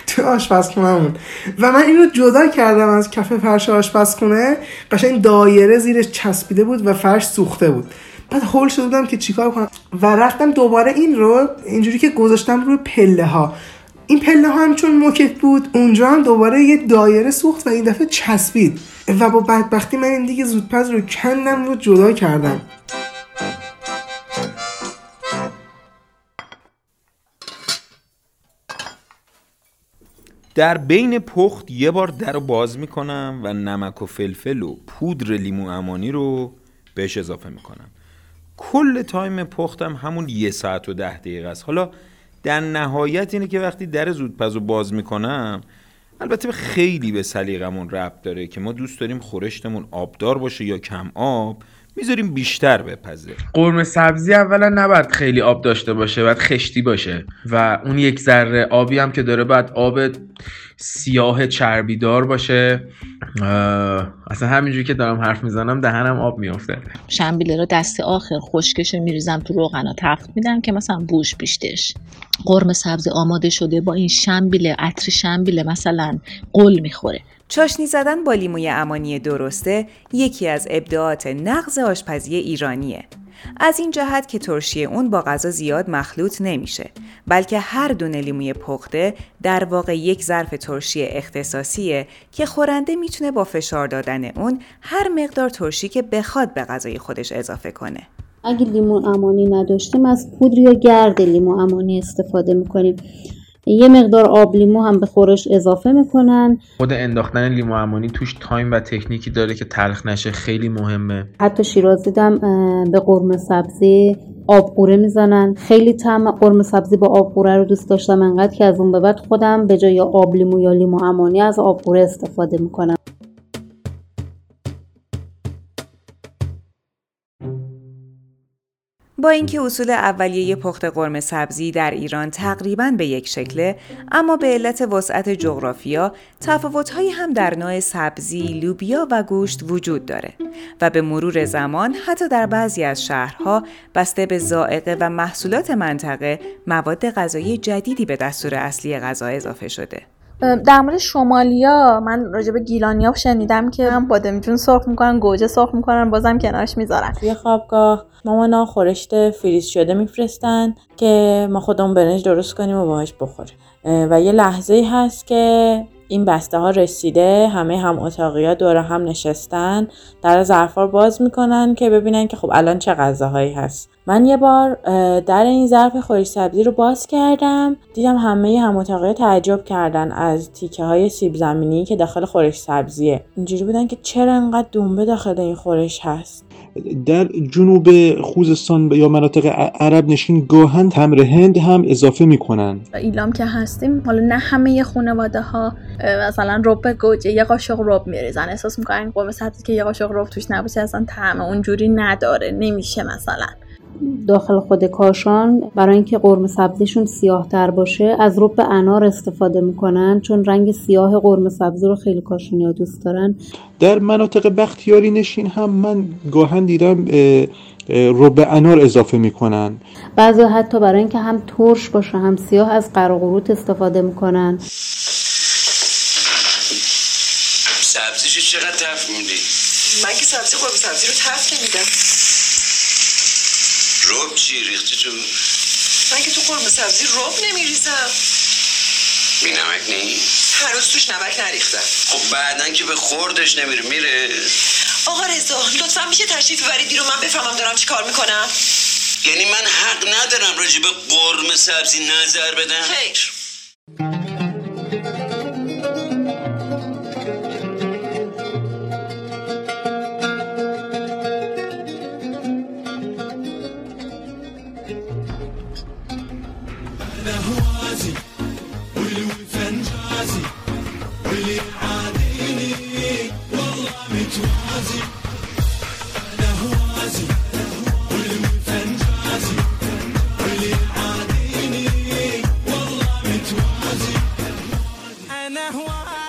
تو آشپزخونهمون و من این رو جدا کردم از کف فرش آشپزخونه قشنگ دایره زیرش چسبیده بود و فرش سوخته بود. بعد هول شده بودم که چیکار کنم. و رفتم دوباره این رو اینجوری که گذاشتم روی پله ها این پله ها هم چون موکت بود اونجا هم دوباره یه دایره سوخت و این دفعه چسبید. و با بدبختی من این دیگه زودپز رو کندم رو جدا کردم. در بین پخت یه بار در رو باز می‌کنم و نمک و فلفل و پودر لیمو امانی رو بهش اضافه می‌کنم. کل time پختم همون یه ساعت و ده دقیقه است. حالا در نهایت اینه که وقتی در زودپز رو باز می‌کنم البته خیلی به سلیقمون ربط داره که ما دوست داریم خورشتمون آبدار باشه یا کم آب. می‌ذاریم بیشتر بپزه. قرمه سبزی اولا نباید خیلی آب داشته باشه باید خشتی باشه. و اون یک ذره آبی هم که داره باید آب سیاه چربیدار باشه. اصلا همینجوری که دارم حرف می‌زنم دهنم آب میافته. شنبیله رو دست آخر خشکش میریزم تو روغن و تفت میدم که مثلا بوش بیشتش قرمه سبزی آماده شده با این شنبیله عطر شنبیله مثلا قل می‌خوره. چاشنی زدن با لیموی امانی درسته یکی از ابداعات نقض آشپزی ایرانیه. از این جهت که ترشی اون با غذا زیاد مخلوط نمیشه بلکه هر دونه لیموی پخته در واقع یک ظرف ترشی اختصاصیه که خورنده می‌تونه با فشار دادن اون هر مقدار ترشی که بخواد به غذای خودش اضافه کنه اگه لیمو امانی نداشتیم از پودر یا گرد لیمو امانی استفاده می‌کنیم یه مقدار آب لیمو هم به خورش اضافه می‌کنن. خود انداختن لیمو امانی توش time و تکنیکی داره که تلخ نشه خیلی مهمه. حتی شیرازی دم به قرمه سبزی آب قوره می‌زنن. خیلی طعم قرمه سبزی با آب قوره رو دوست داشتم انقدر که از اون به بعد خودم به جای آب لیمو یا لیمو امانی از آب قوره استفاده می‌کنم. با اینکه اصول اولیه پخت قرمه سبزی در ایران تقریبا به یک شکله اما به علت وسعت جغرافیا تفاوت‌هایی هم در نوع سبزی، لوبیا و گوشت وجود داره و به مرور زمان حتی در بعضی از شهرها بسته به ذائقه و محصولات منطقه مواد غذایی جدیدی به دستور اصلی غذا اضافه شده. در مورد شمالیا من راجع به گیلانیا شنیدم که هم بادمجون سرخ می‌کنن گوجه سرخ می‌کنن بازم کنارش می‌ذارن. توی خوابگاه مامانا خورشت فریز شده میفرستن که ما خودمون برنج درست کنیم و باهاش بخوریم. و یه لحظه هست که این بسته ها رسیده همه هم اتاقی ها دور هم نشستن در ظرفا باز می‌کنن که ببینن که خب الان چه غذاهایی هست. من یه بار در این ظرف خوری سبزی رو باز کردم. دیدم همه هم اتاقی تعجب کردن از تیکه های سیب زمینی که داخل خورش سبزیه. اینجوری بودن که چرا انقدر دنبه داخل این خورش هست؟ در جنوب خوزستان یا مناطق عرب نشین گاهن تمر هند هم اضافه می‌کنن. ایلام که هستیم حالا نه همه خانواده ها مثلا رب گوجه یه قاشق رب میریزن. احساس می‌کنن قرمه سبزی که یه قاشق رب توش نباشه اصلا طعم اونجوری نداره نمیشه مثلا. داخل خود کاشان برای اینکه قرمه سبزیشون سیاه تر باشه از رب انار استفاده می‌کنن چون رنگ سیاه قرمه سبزی رو خیلی کاشونیا دوست دارن. در مناطق بختیاری نشین هم من گاهن دیدم رب انار اضافه می‌کنن. بعضی حتی برای اینکه هم ترش باشه هم سیاه از قرقروت استفاده می‌کنن. سبزیشو چقدر تف میدی؟ من که سبزی قرمه سبزی رو تفت نمیدم. رب چی ریختی تو؟ من که تو قرمه سبزی رب نمیریزم بی نمک نی؟ هنوز توش نمک نریختم خب بعدا که به خوردش نمیره میره آقا رضا لطفا میشه تشریف ببرید رو من بفهمم دارم چی کار می‌کنم یعنی من حق ندارم راجع به قرم سبزی نظر بدم؟ خیر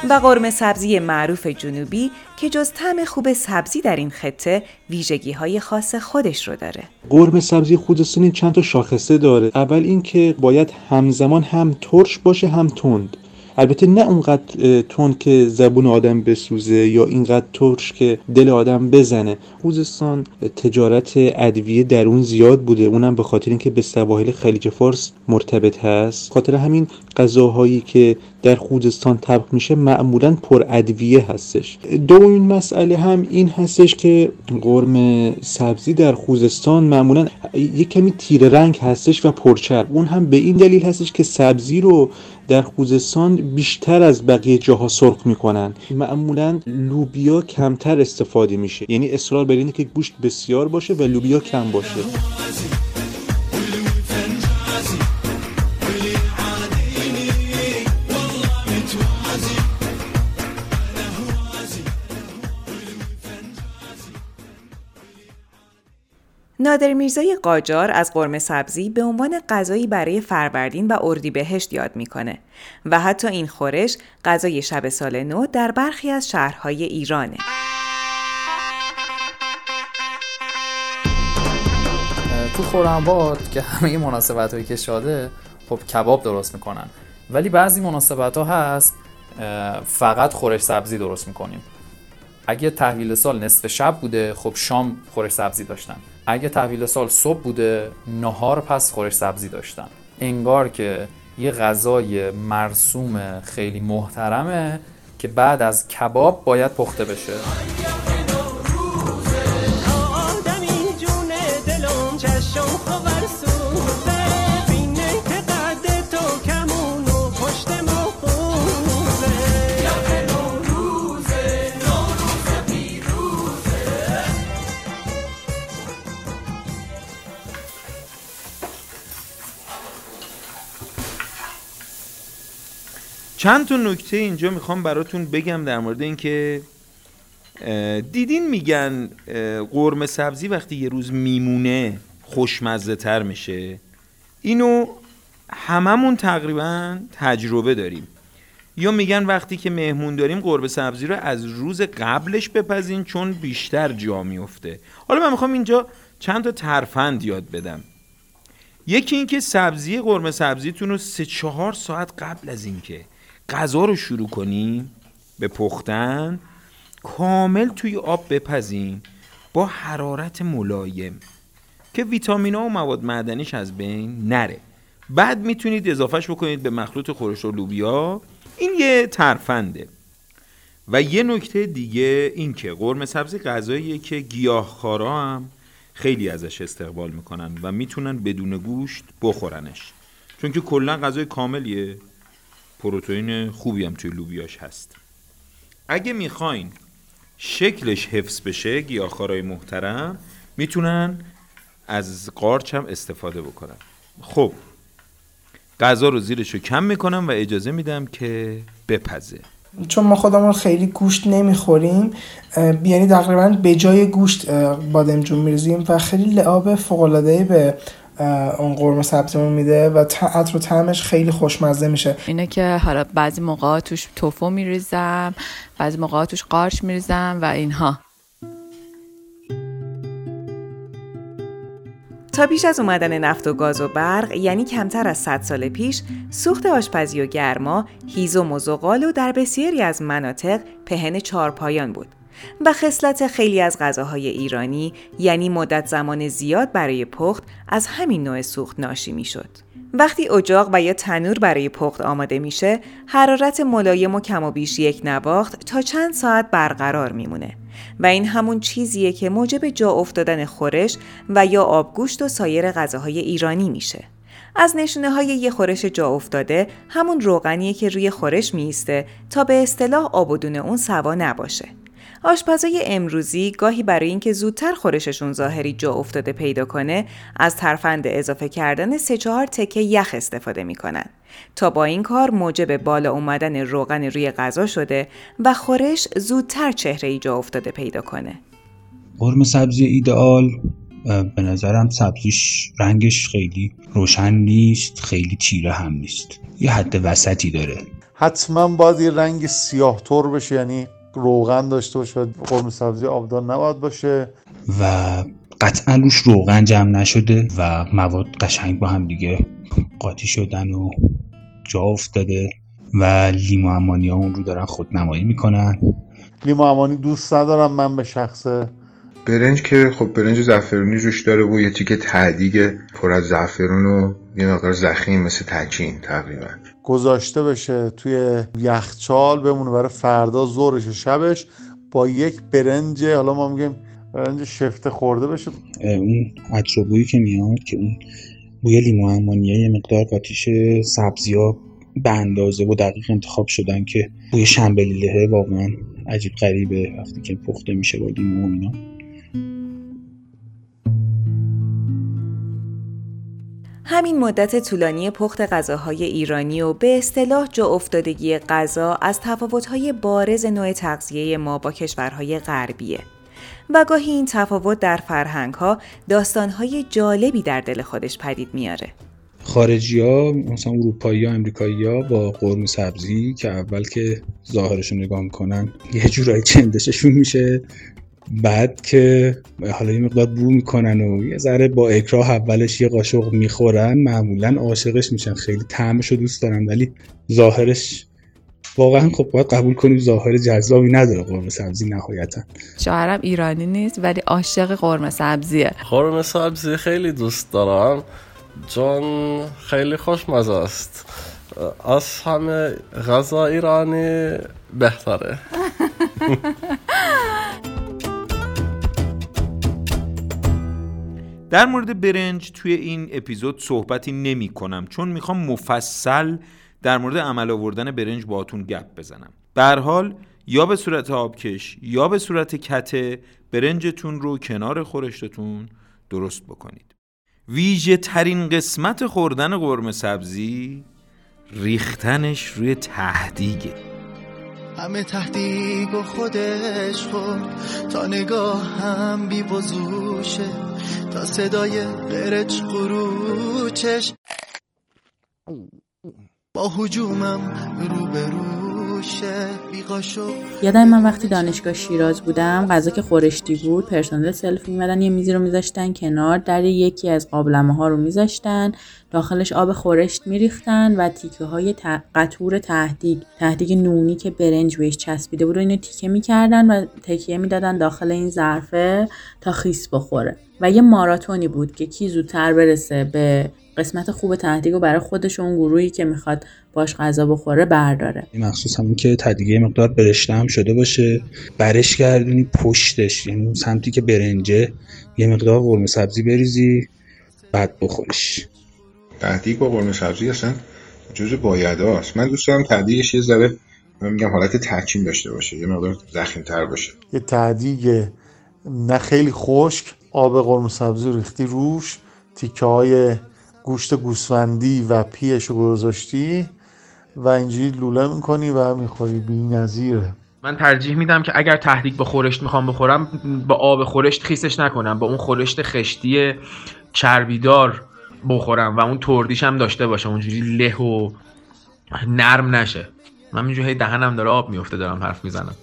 و قرمه سبزی معروف جنوبی که جز طعم خوب سبزی در این خطه ویژگی های خاص خودش رو داره. قرمه سبزی خوزستانی چند تا شاخصه داره. اول اینکه باید همزمان هم ترش باشه هم تند. البته نه اونقدر تند که زبون آدم بسوزه یا اینقدر ترش که دل آدم بزنه. خوزستان تجارت ادویه در اون زیاد بوده. اونم به خاطر اینکه به سواحل خلیج فارس مرتبط هست. خاطر همین غذاهایی که در خوزستان طبخ میشه معمولا پر ادویه هستش. دومین مسئله هم این هستش که قرمه سبزی در خوزستان معمولا یک کمی تیره رنگ هستش و پرچرب. اون هم به این دلیل هستش که سبزی رو در خوزستان بیشتر از بقیه جاها سرخ می‌کنن. معمولا لوبیا کمتر استفاده میشه. یعنی اصرار بر اینه که گوشت بسیار باشه و لوبیا کم باشه. نادر میرزای قاجار از قرمه سبزی به عنوان غذایی برای فروردین و اردیبهشت یاد می‌کنه و حتی این خورش غذای شب سال نو در برخی از شهرهای ایرانه. تو خورمباد که همه مناسبت هایی که شاده خب کباب درست می‌کنن. ولی بعضی مناسبت ها هست فقط خورش سبزی درست می‌کنیم. اگه تحویل سال نصف شب بوده خب شام خورش سبزی داشتن. اگه تحویل سال صبح بوده نهار پس خورش سبزی داشتن. انگار که یه غذای مرسوم خیلی محترمه که بعد از کباب باید پخته بشه. چند تا نکته اینجا می‌خوام براتون بگم در مورد اینکه دیدین میگن قرمه سبزی وقتی یه روز میمونه خوشمزه تر میشه. اینو هممون تقریبا تجربه داریم. یا میگن وقتی که مهمون داریم قرمه سبزی رو از روز قبلش بپزین چون بیشتر جا میفته. حالا من می‌خوام اینجا چند تا ترفند یاد بدم. یکی اینکه سبزی قرمه سبزیتون رو سه چهار ساعت قبل از اینکه غذا رو شروع کنیم به پختن کامل توی آب بپزین با حرارت ملایم که ویتامین و مواد معدنیش از بین نره. بعد می‌تونید اضافهش بکنید به مخلوط خورش و لوبیا. این یه ترفنده. و یه نکته دیگه این که قرمه سبزی غذاییه که گیاهخوارا هم خیلی ازش استقبال می‌کنن و می‌تونن بدون گوشت بخورنش. چون که کلا غذای کاملیه. پروتئین خوبی هم توی لوبیاش هست. اگه می‌خواین شکلش حفظ بشه گیاهخوارای محترم می‌تونن از قارچ هم استفاده بکنن. خب غذا رو زیرش رو کم می‌کنم و اجازه میدم که بپزه. چون ما خودمون خیلی گوشت نمی‌خوریم یعنی تقریبا به جای گوشت بادمجون میریزیم و خیلی لعاب فوق‌العاده‌ای به اون قرمه سبزیمون میده و عطر و طعمش خیلی خوشمزه میشه. اینه که حالا بعضی موقع توش توفو میریزم بعضی موقع توش قارچ میریزم و اینها. تا پیش از اومدن نفت و گاز و برق یعنی کمتر از 100 سال پیش سوخت آشپزی و گرما هیزم و زغال و در بسیاری از مناطق پهن چارپایان بود. و خصلت خیلی از غذاهای ایرانی یعنی مدت زمان زیاد برای پخت از همین نوع سوخت ناشی می‌شد. وقتی اجاق و یا تنور برای پخت آماده میشه، حرارت ملایم و کم و بیش یک نواخت تا چند ساعت برقرار میمونه و این همون چیزیه که موجب جا افتادن خورش و یا آبگوشت و سایر غذاهای ایرانی میشه. از نشونه های یه خورش جا افتاده همون روغنیه که روی خورش میسته تا به اصطلاح آبودون اون سوا نباشه. آشپزای امروزی گاهی برای اینکه زودتر خورششون ظاهری جا افتاده پیدا کنه از ترفند اضافه کردن سه چهار تکه یخ استفاده می‌کنن. تا با این کار موجب بالا اومدن روغن روی غذا شده و خورش زودتر چهره ای جا افتاده پیدا کنه. قرمه سبزی ایدئال به نظرم سبزیش رنگش خیلی روشن نیست خیلی تیره هم نیست. یه حد وسطی داره. حتما باید یه رنگ سیاه تور بشه یعنی روغن داشته باشه و قرمه سبزی آبدار نباید باشه. و قطعا روش روغن جمع نشده و مواد قشنگ با هم دیگه قاطی شدن و جا افتاده و لیمو امانی ها اون رو دارن خودنمایی می‌کنن. لیمو امانی دوست ندارم من به شخصه برنج که خب برنج زعفرونی روش داره و یه تیکه تهدیگ پر از زعفرون و یه مقدار زخیم مثل تچین تقریبا. گذاشته بشه توی یخچال بمونه برای فردا ظهرش شبش با یک برنج حالا ما میگیم برنج شفته خورده بشه. اون عطر و بویی که میاد که اون بوی لیمو امانیه یه مقدار قاطیش سبزی ها به اندازه و دقیق انتخاب شدن که بوی شنبلیله واقعا عجیب غریبه. وقتی که پخته میشه با لیمو اینا. همین مدت طولانی پخت غذاهای ایرانی و به اصطلاح جا افتادگی غذا از تفاوت‌های بارز نوع تغذیه ما با کشورهای غربیه. و گاهی این تفاوت در فرهنگ‌ها داستان‌های جالبی در دل خودش پدید میاره. خارجی ها مثلا اروپایی ها امریکایی ها با قرمه سبزی که اول که ظاهرشون نگاه می‌کنن یه جورایی چندششون میشه بعد که حالا یه مقدار بو می‌کنن و یه ذره با اکراه اولش یه قاشق می‌خورن معمولا عاشقش میشن. خیلی طعمش رو دوست دارن ولی ظاهرش واقعا خب باید قبول کنیم ظاهر جذابی نداره قرمه سبزی نهایتا. شوهرم ایرانی نیست ولی عاشق قرمه سبزیه. قرمه سبزی خیلی دوست دارم چون خیلی خوشمزه است. از همه غذا ایرانی بهتره. [laughs] در مورد برنج توی این اپیزود صحبتی نمی کنم چون می‌خوام مفصل در مورد عمل آوردن برنج باهاتون گپ بزنم. به حال یا به صورت آبکش یا به صورت کته برنجتون رو کنار خورشتتون درست بکنید. ویژه ترین قسمت خوردن قرمه سبزی ریختنش روی تهدیگه. همه تهدیگ و خودش خورد. تا نگاه هم بی وضوشه تا صدای قرچ قروچش با حجومم بیقاشو یادم من وقتی دانشگاه شیراز بودم غذا که خورشتی بود پرسنل سلف میمدن یه میزی رو میذاشتن کنار در یکی از قابلمه ها رو میذاشتن داخلش آب خورشت میریختن و تیکه های. قطور تهدیگ تهدیگ نونی که برنج بهش چسبیده بود رو اینو تیکه می‌کردن و تکیه می‌دادن داخل این ظرفه تا خیس بخوره و یه ماراتونی بود که کی زودتر برسه به قسمت خوب تهدیگ رو برای خودش و اون گروهی که می‌خواد باش غذا بخوره برداره. مخصوص همون که تدیگه مقدار برشته هم شده باشه. برش گردونی پشتش یعنی اون سمتی که برنجه یه مقدار قرمه سبزی بریزی بعد بخوریش تهدیگ با قرمه سبزی اصلا جز بایداست من دوست دارم تهدیگش یه ذره من میگم حالت ترکیم داشته باشه یه مقدار زخیم تر باشه. یه تهدیگ نه خیلی خشک آب قرمه سبزی ریختی روش تیکه های گوشت گوسفندی و پیش رو گذاشتی و اینجوری لوله می‌کنی و می‌خوری بی نظیره. من ترجیح میدم که اگر تهدیگ با خورشت می‌خوام بخورم با آب خورشت خیسش نکنم با اون خورشت خشتی چربیدار بخورم و اون تردیش هم داشته باشه اونجوری له و نرم نشه. من اینجوری دهنم داره آب میفته دارم حرف می‌زنم.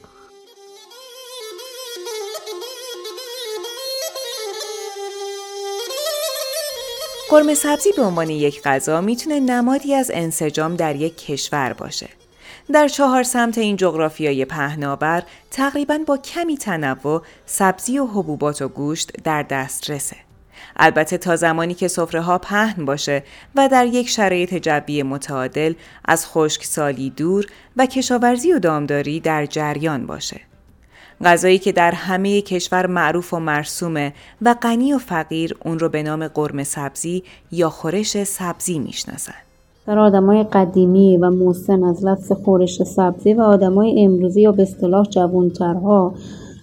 قرمه سبزی به عنوان یک غذا می‌تونه نمادی از انسجام در یک کشور باشه. در چهار سمت این جغرافیای پهناور تقریبا با کمی تنوع سبزی و حبوبات و گوشت در دسترسه. البته تا زمانی که سفره ها پهن باشه و در یک شرایط جوی متعادل از خشکسالی دور و کشاورزی و دامداری در جریان باشه. غذایی که در همه کشور معروف و مرسومه و غنی و فقیر اون رو به نام قرمه سبزی یا خورش سبزی می‌شناسن. در آدمای قدیمی و موسن از لفظ خورش سبزی و آدمای امروزی یا به اصطلاح جوانترها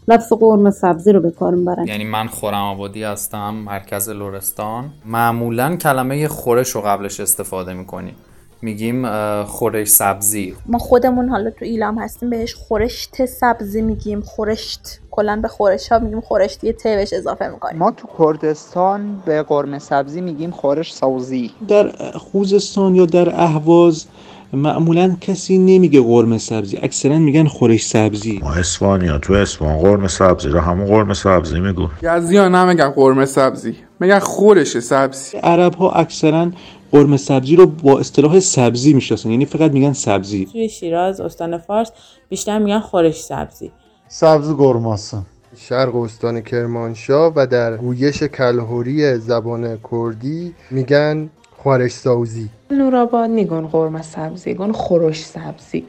لفظ قرمه سبزی رو به کار می‌برن. یعنی من خورم آبادی هستم مرکز لرستان. معمولا کلمه خورش رو قبلش استفاده می‌کنیم میگیم خورش سبزی. ما خودمون حالا تو ایلام هستیم بهش خورشت سبزی میگیم. خورشت کلا به خورش ها میگیم خورشت یه ته بهش اضافه می‌کنیم. ما تو کردستان به قرمه سبزی میگیم خورش سوزی در خوزستان یا در اهواز معمولا کسی نمیگه قرمه سبزی اکثرا میگن خورش سبزی. ما اسپانیا تو اسپان قرمه سبزی رو همون قرمه سبزی میگو. یزدیان نمیگن قرمه سبزی میگن خورش سبزی. عرب ها اکثرا قرمه سبزی رو با اصطلاح سبزی می‌شناسن. یعنی فقط میگن سبزی. توی شیراز استان فارس بیشتر میگن خورش سبزی. سبز گرماسه شرق استان کرمانشاه و در گویش کلهوری زبان کردی میگن خورش سوزی. نورآباد نیگن قرمه سبزی گن خورش سبزی.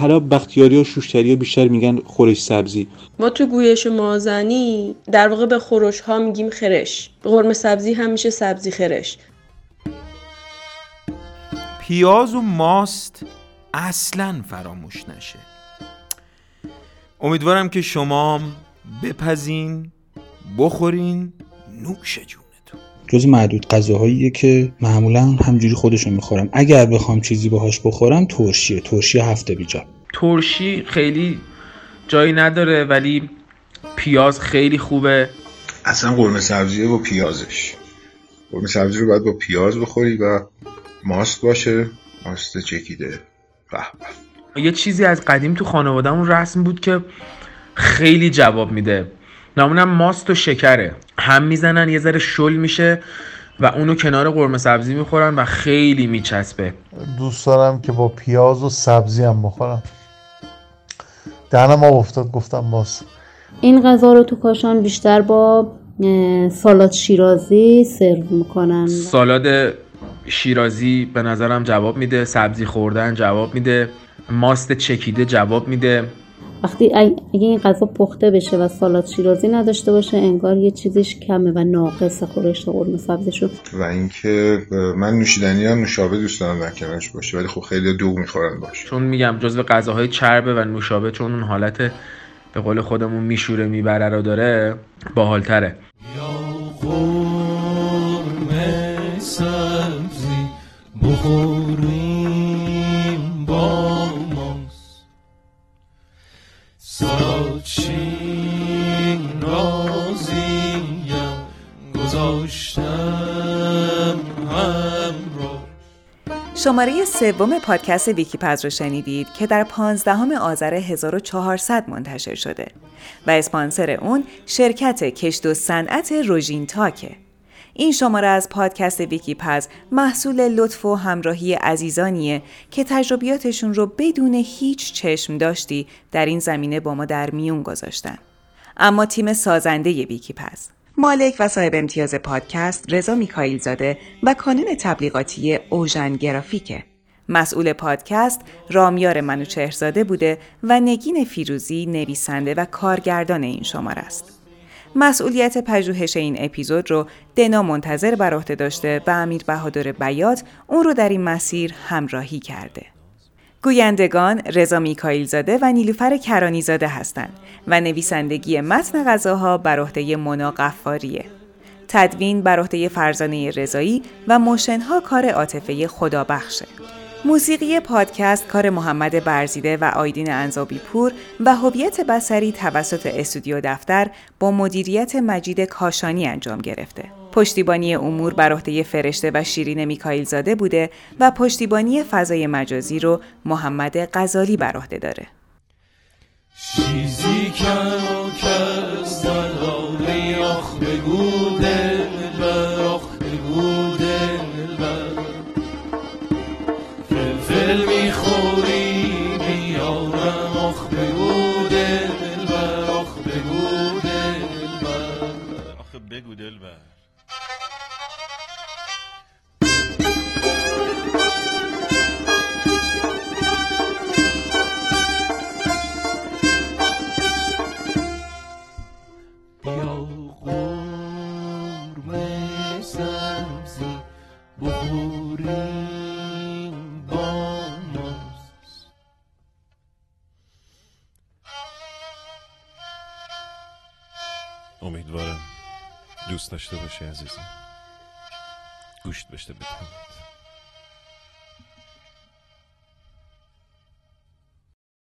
حالا بختیاری و شوشتری ها بیشتر میگن خورش سبزی. ما تو گویش مازنی در واقع به خورش ها میگیم خرش. به قرمه سبزی هم میشه سبزی خرش. پیاز و ماست اصلا فراموش نشه. امیدوارم که شما بپزین بخورین. نوش جون جز معدود غذاهاییه که معمولا همجوری خودشون می‌خورم اگر بخوام چیزی باهاش بخورم ترشیه. ترشی هفته بیجا. ترشی خیلی جایی نداره ولی پیاز خیلی خوبه. اصلا قرمه سبزیه با پیازش. قرمه سبزی رو باید با پیاز بخوری و ماست باشه ماست چکیده. به به. یه چیزی از قدیم تو خانوادهمون رسم بود که خیلی جواب میده. نامونم ماست و شکره. هم می‌زنن یه ذره شل میشه و اونو کنار قرمه سبزی می‌خورن و خیلی میچسبه. دوست دارم که با پیاز و سبزی هم بخورم. دهنم آب افتاد گفتم باز این غذا رو تو کاشان بیشتر با سالاد شیرازی سرو می‌کنن. سالاد شیرازی به نظرم جواب میده سبزی خوردن جواب میده ماست چکیده جواب میده. وقتی اگه این غذا پخته بشه و سالاد شیرازی نداشته باشه انگار یه چیزیش کمه و ناقص خورش قرمه سبزیشو. و اینکه من نوشیدنی هم نوشابه دوست دارم در کنارش باشه ولی خب خیلی دوغ می‌خورن باشه. چون میگم جزو غذاهای چربه و نوشابه چون اون حالت به قول خودمون میشوره می‌بره رو داره باحالتره. بخوریم با ماست سراچین گذاشتم همراه شماره سوم پادکست ویکیپز رو شنیدید که در 15 آذر 1400 منتشر شده و اسپانسر اون شرکت کشت و صنعت روژین تاکه. این شماره از پادکست ویکیپز محصول لطف و همراهی عزیزانیه که تجربیاتشون رو بدون هیچ چشم داشتی در این زمینه با ما در میون گذاشتن. اما تیم سازنده ویکیپز مالک و صاحب امتیاز پادکست رضا میکائیل زاده و کانون تبلیغاتی اوژن گرافیکه. مسئول پادکست رامیار منوچهرزاده بوده و نگین فیروزی نویسنده و کارگردان این شماره است. مسئولیت پژوهش این اپیزود رو دنا منتظر بر عهده داشته و امیر بهادر بیات اون رو در این مسیر همراهی کرده. گویندگان رضا میکائیل زاده و نیلوفر کرانی زاده هستند و نویسندگی متن غذاها بر عهده مونا قفاریه. تدوین بر عهده فرزانه رضایی و موشنها کار عاطفه خدابخشه. موسیقی پادکست کار محمد برزیده و آیدین انزابی پور و هویت بسری توسط استودیو دفتر با مدیریت مجید کاشانی انجام گرفته. پشتیبانی امور بر عهده فرشته و شیرین میکائیل زاده بوده و پشتیبانی فضای مجازی رو محمد غزالی بر عهده داره. چیزی داشته باشی عزیزم. گوشت بشته بدهمت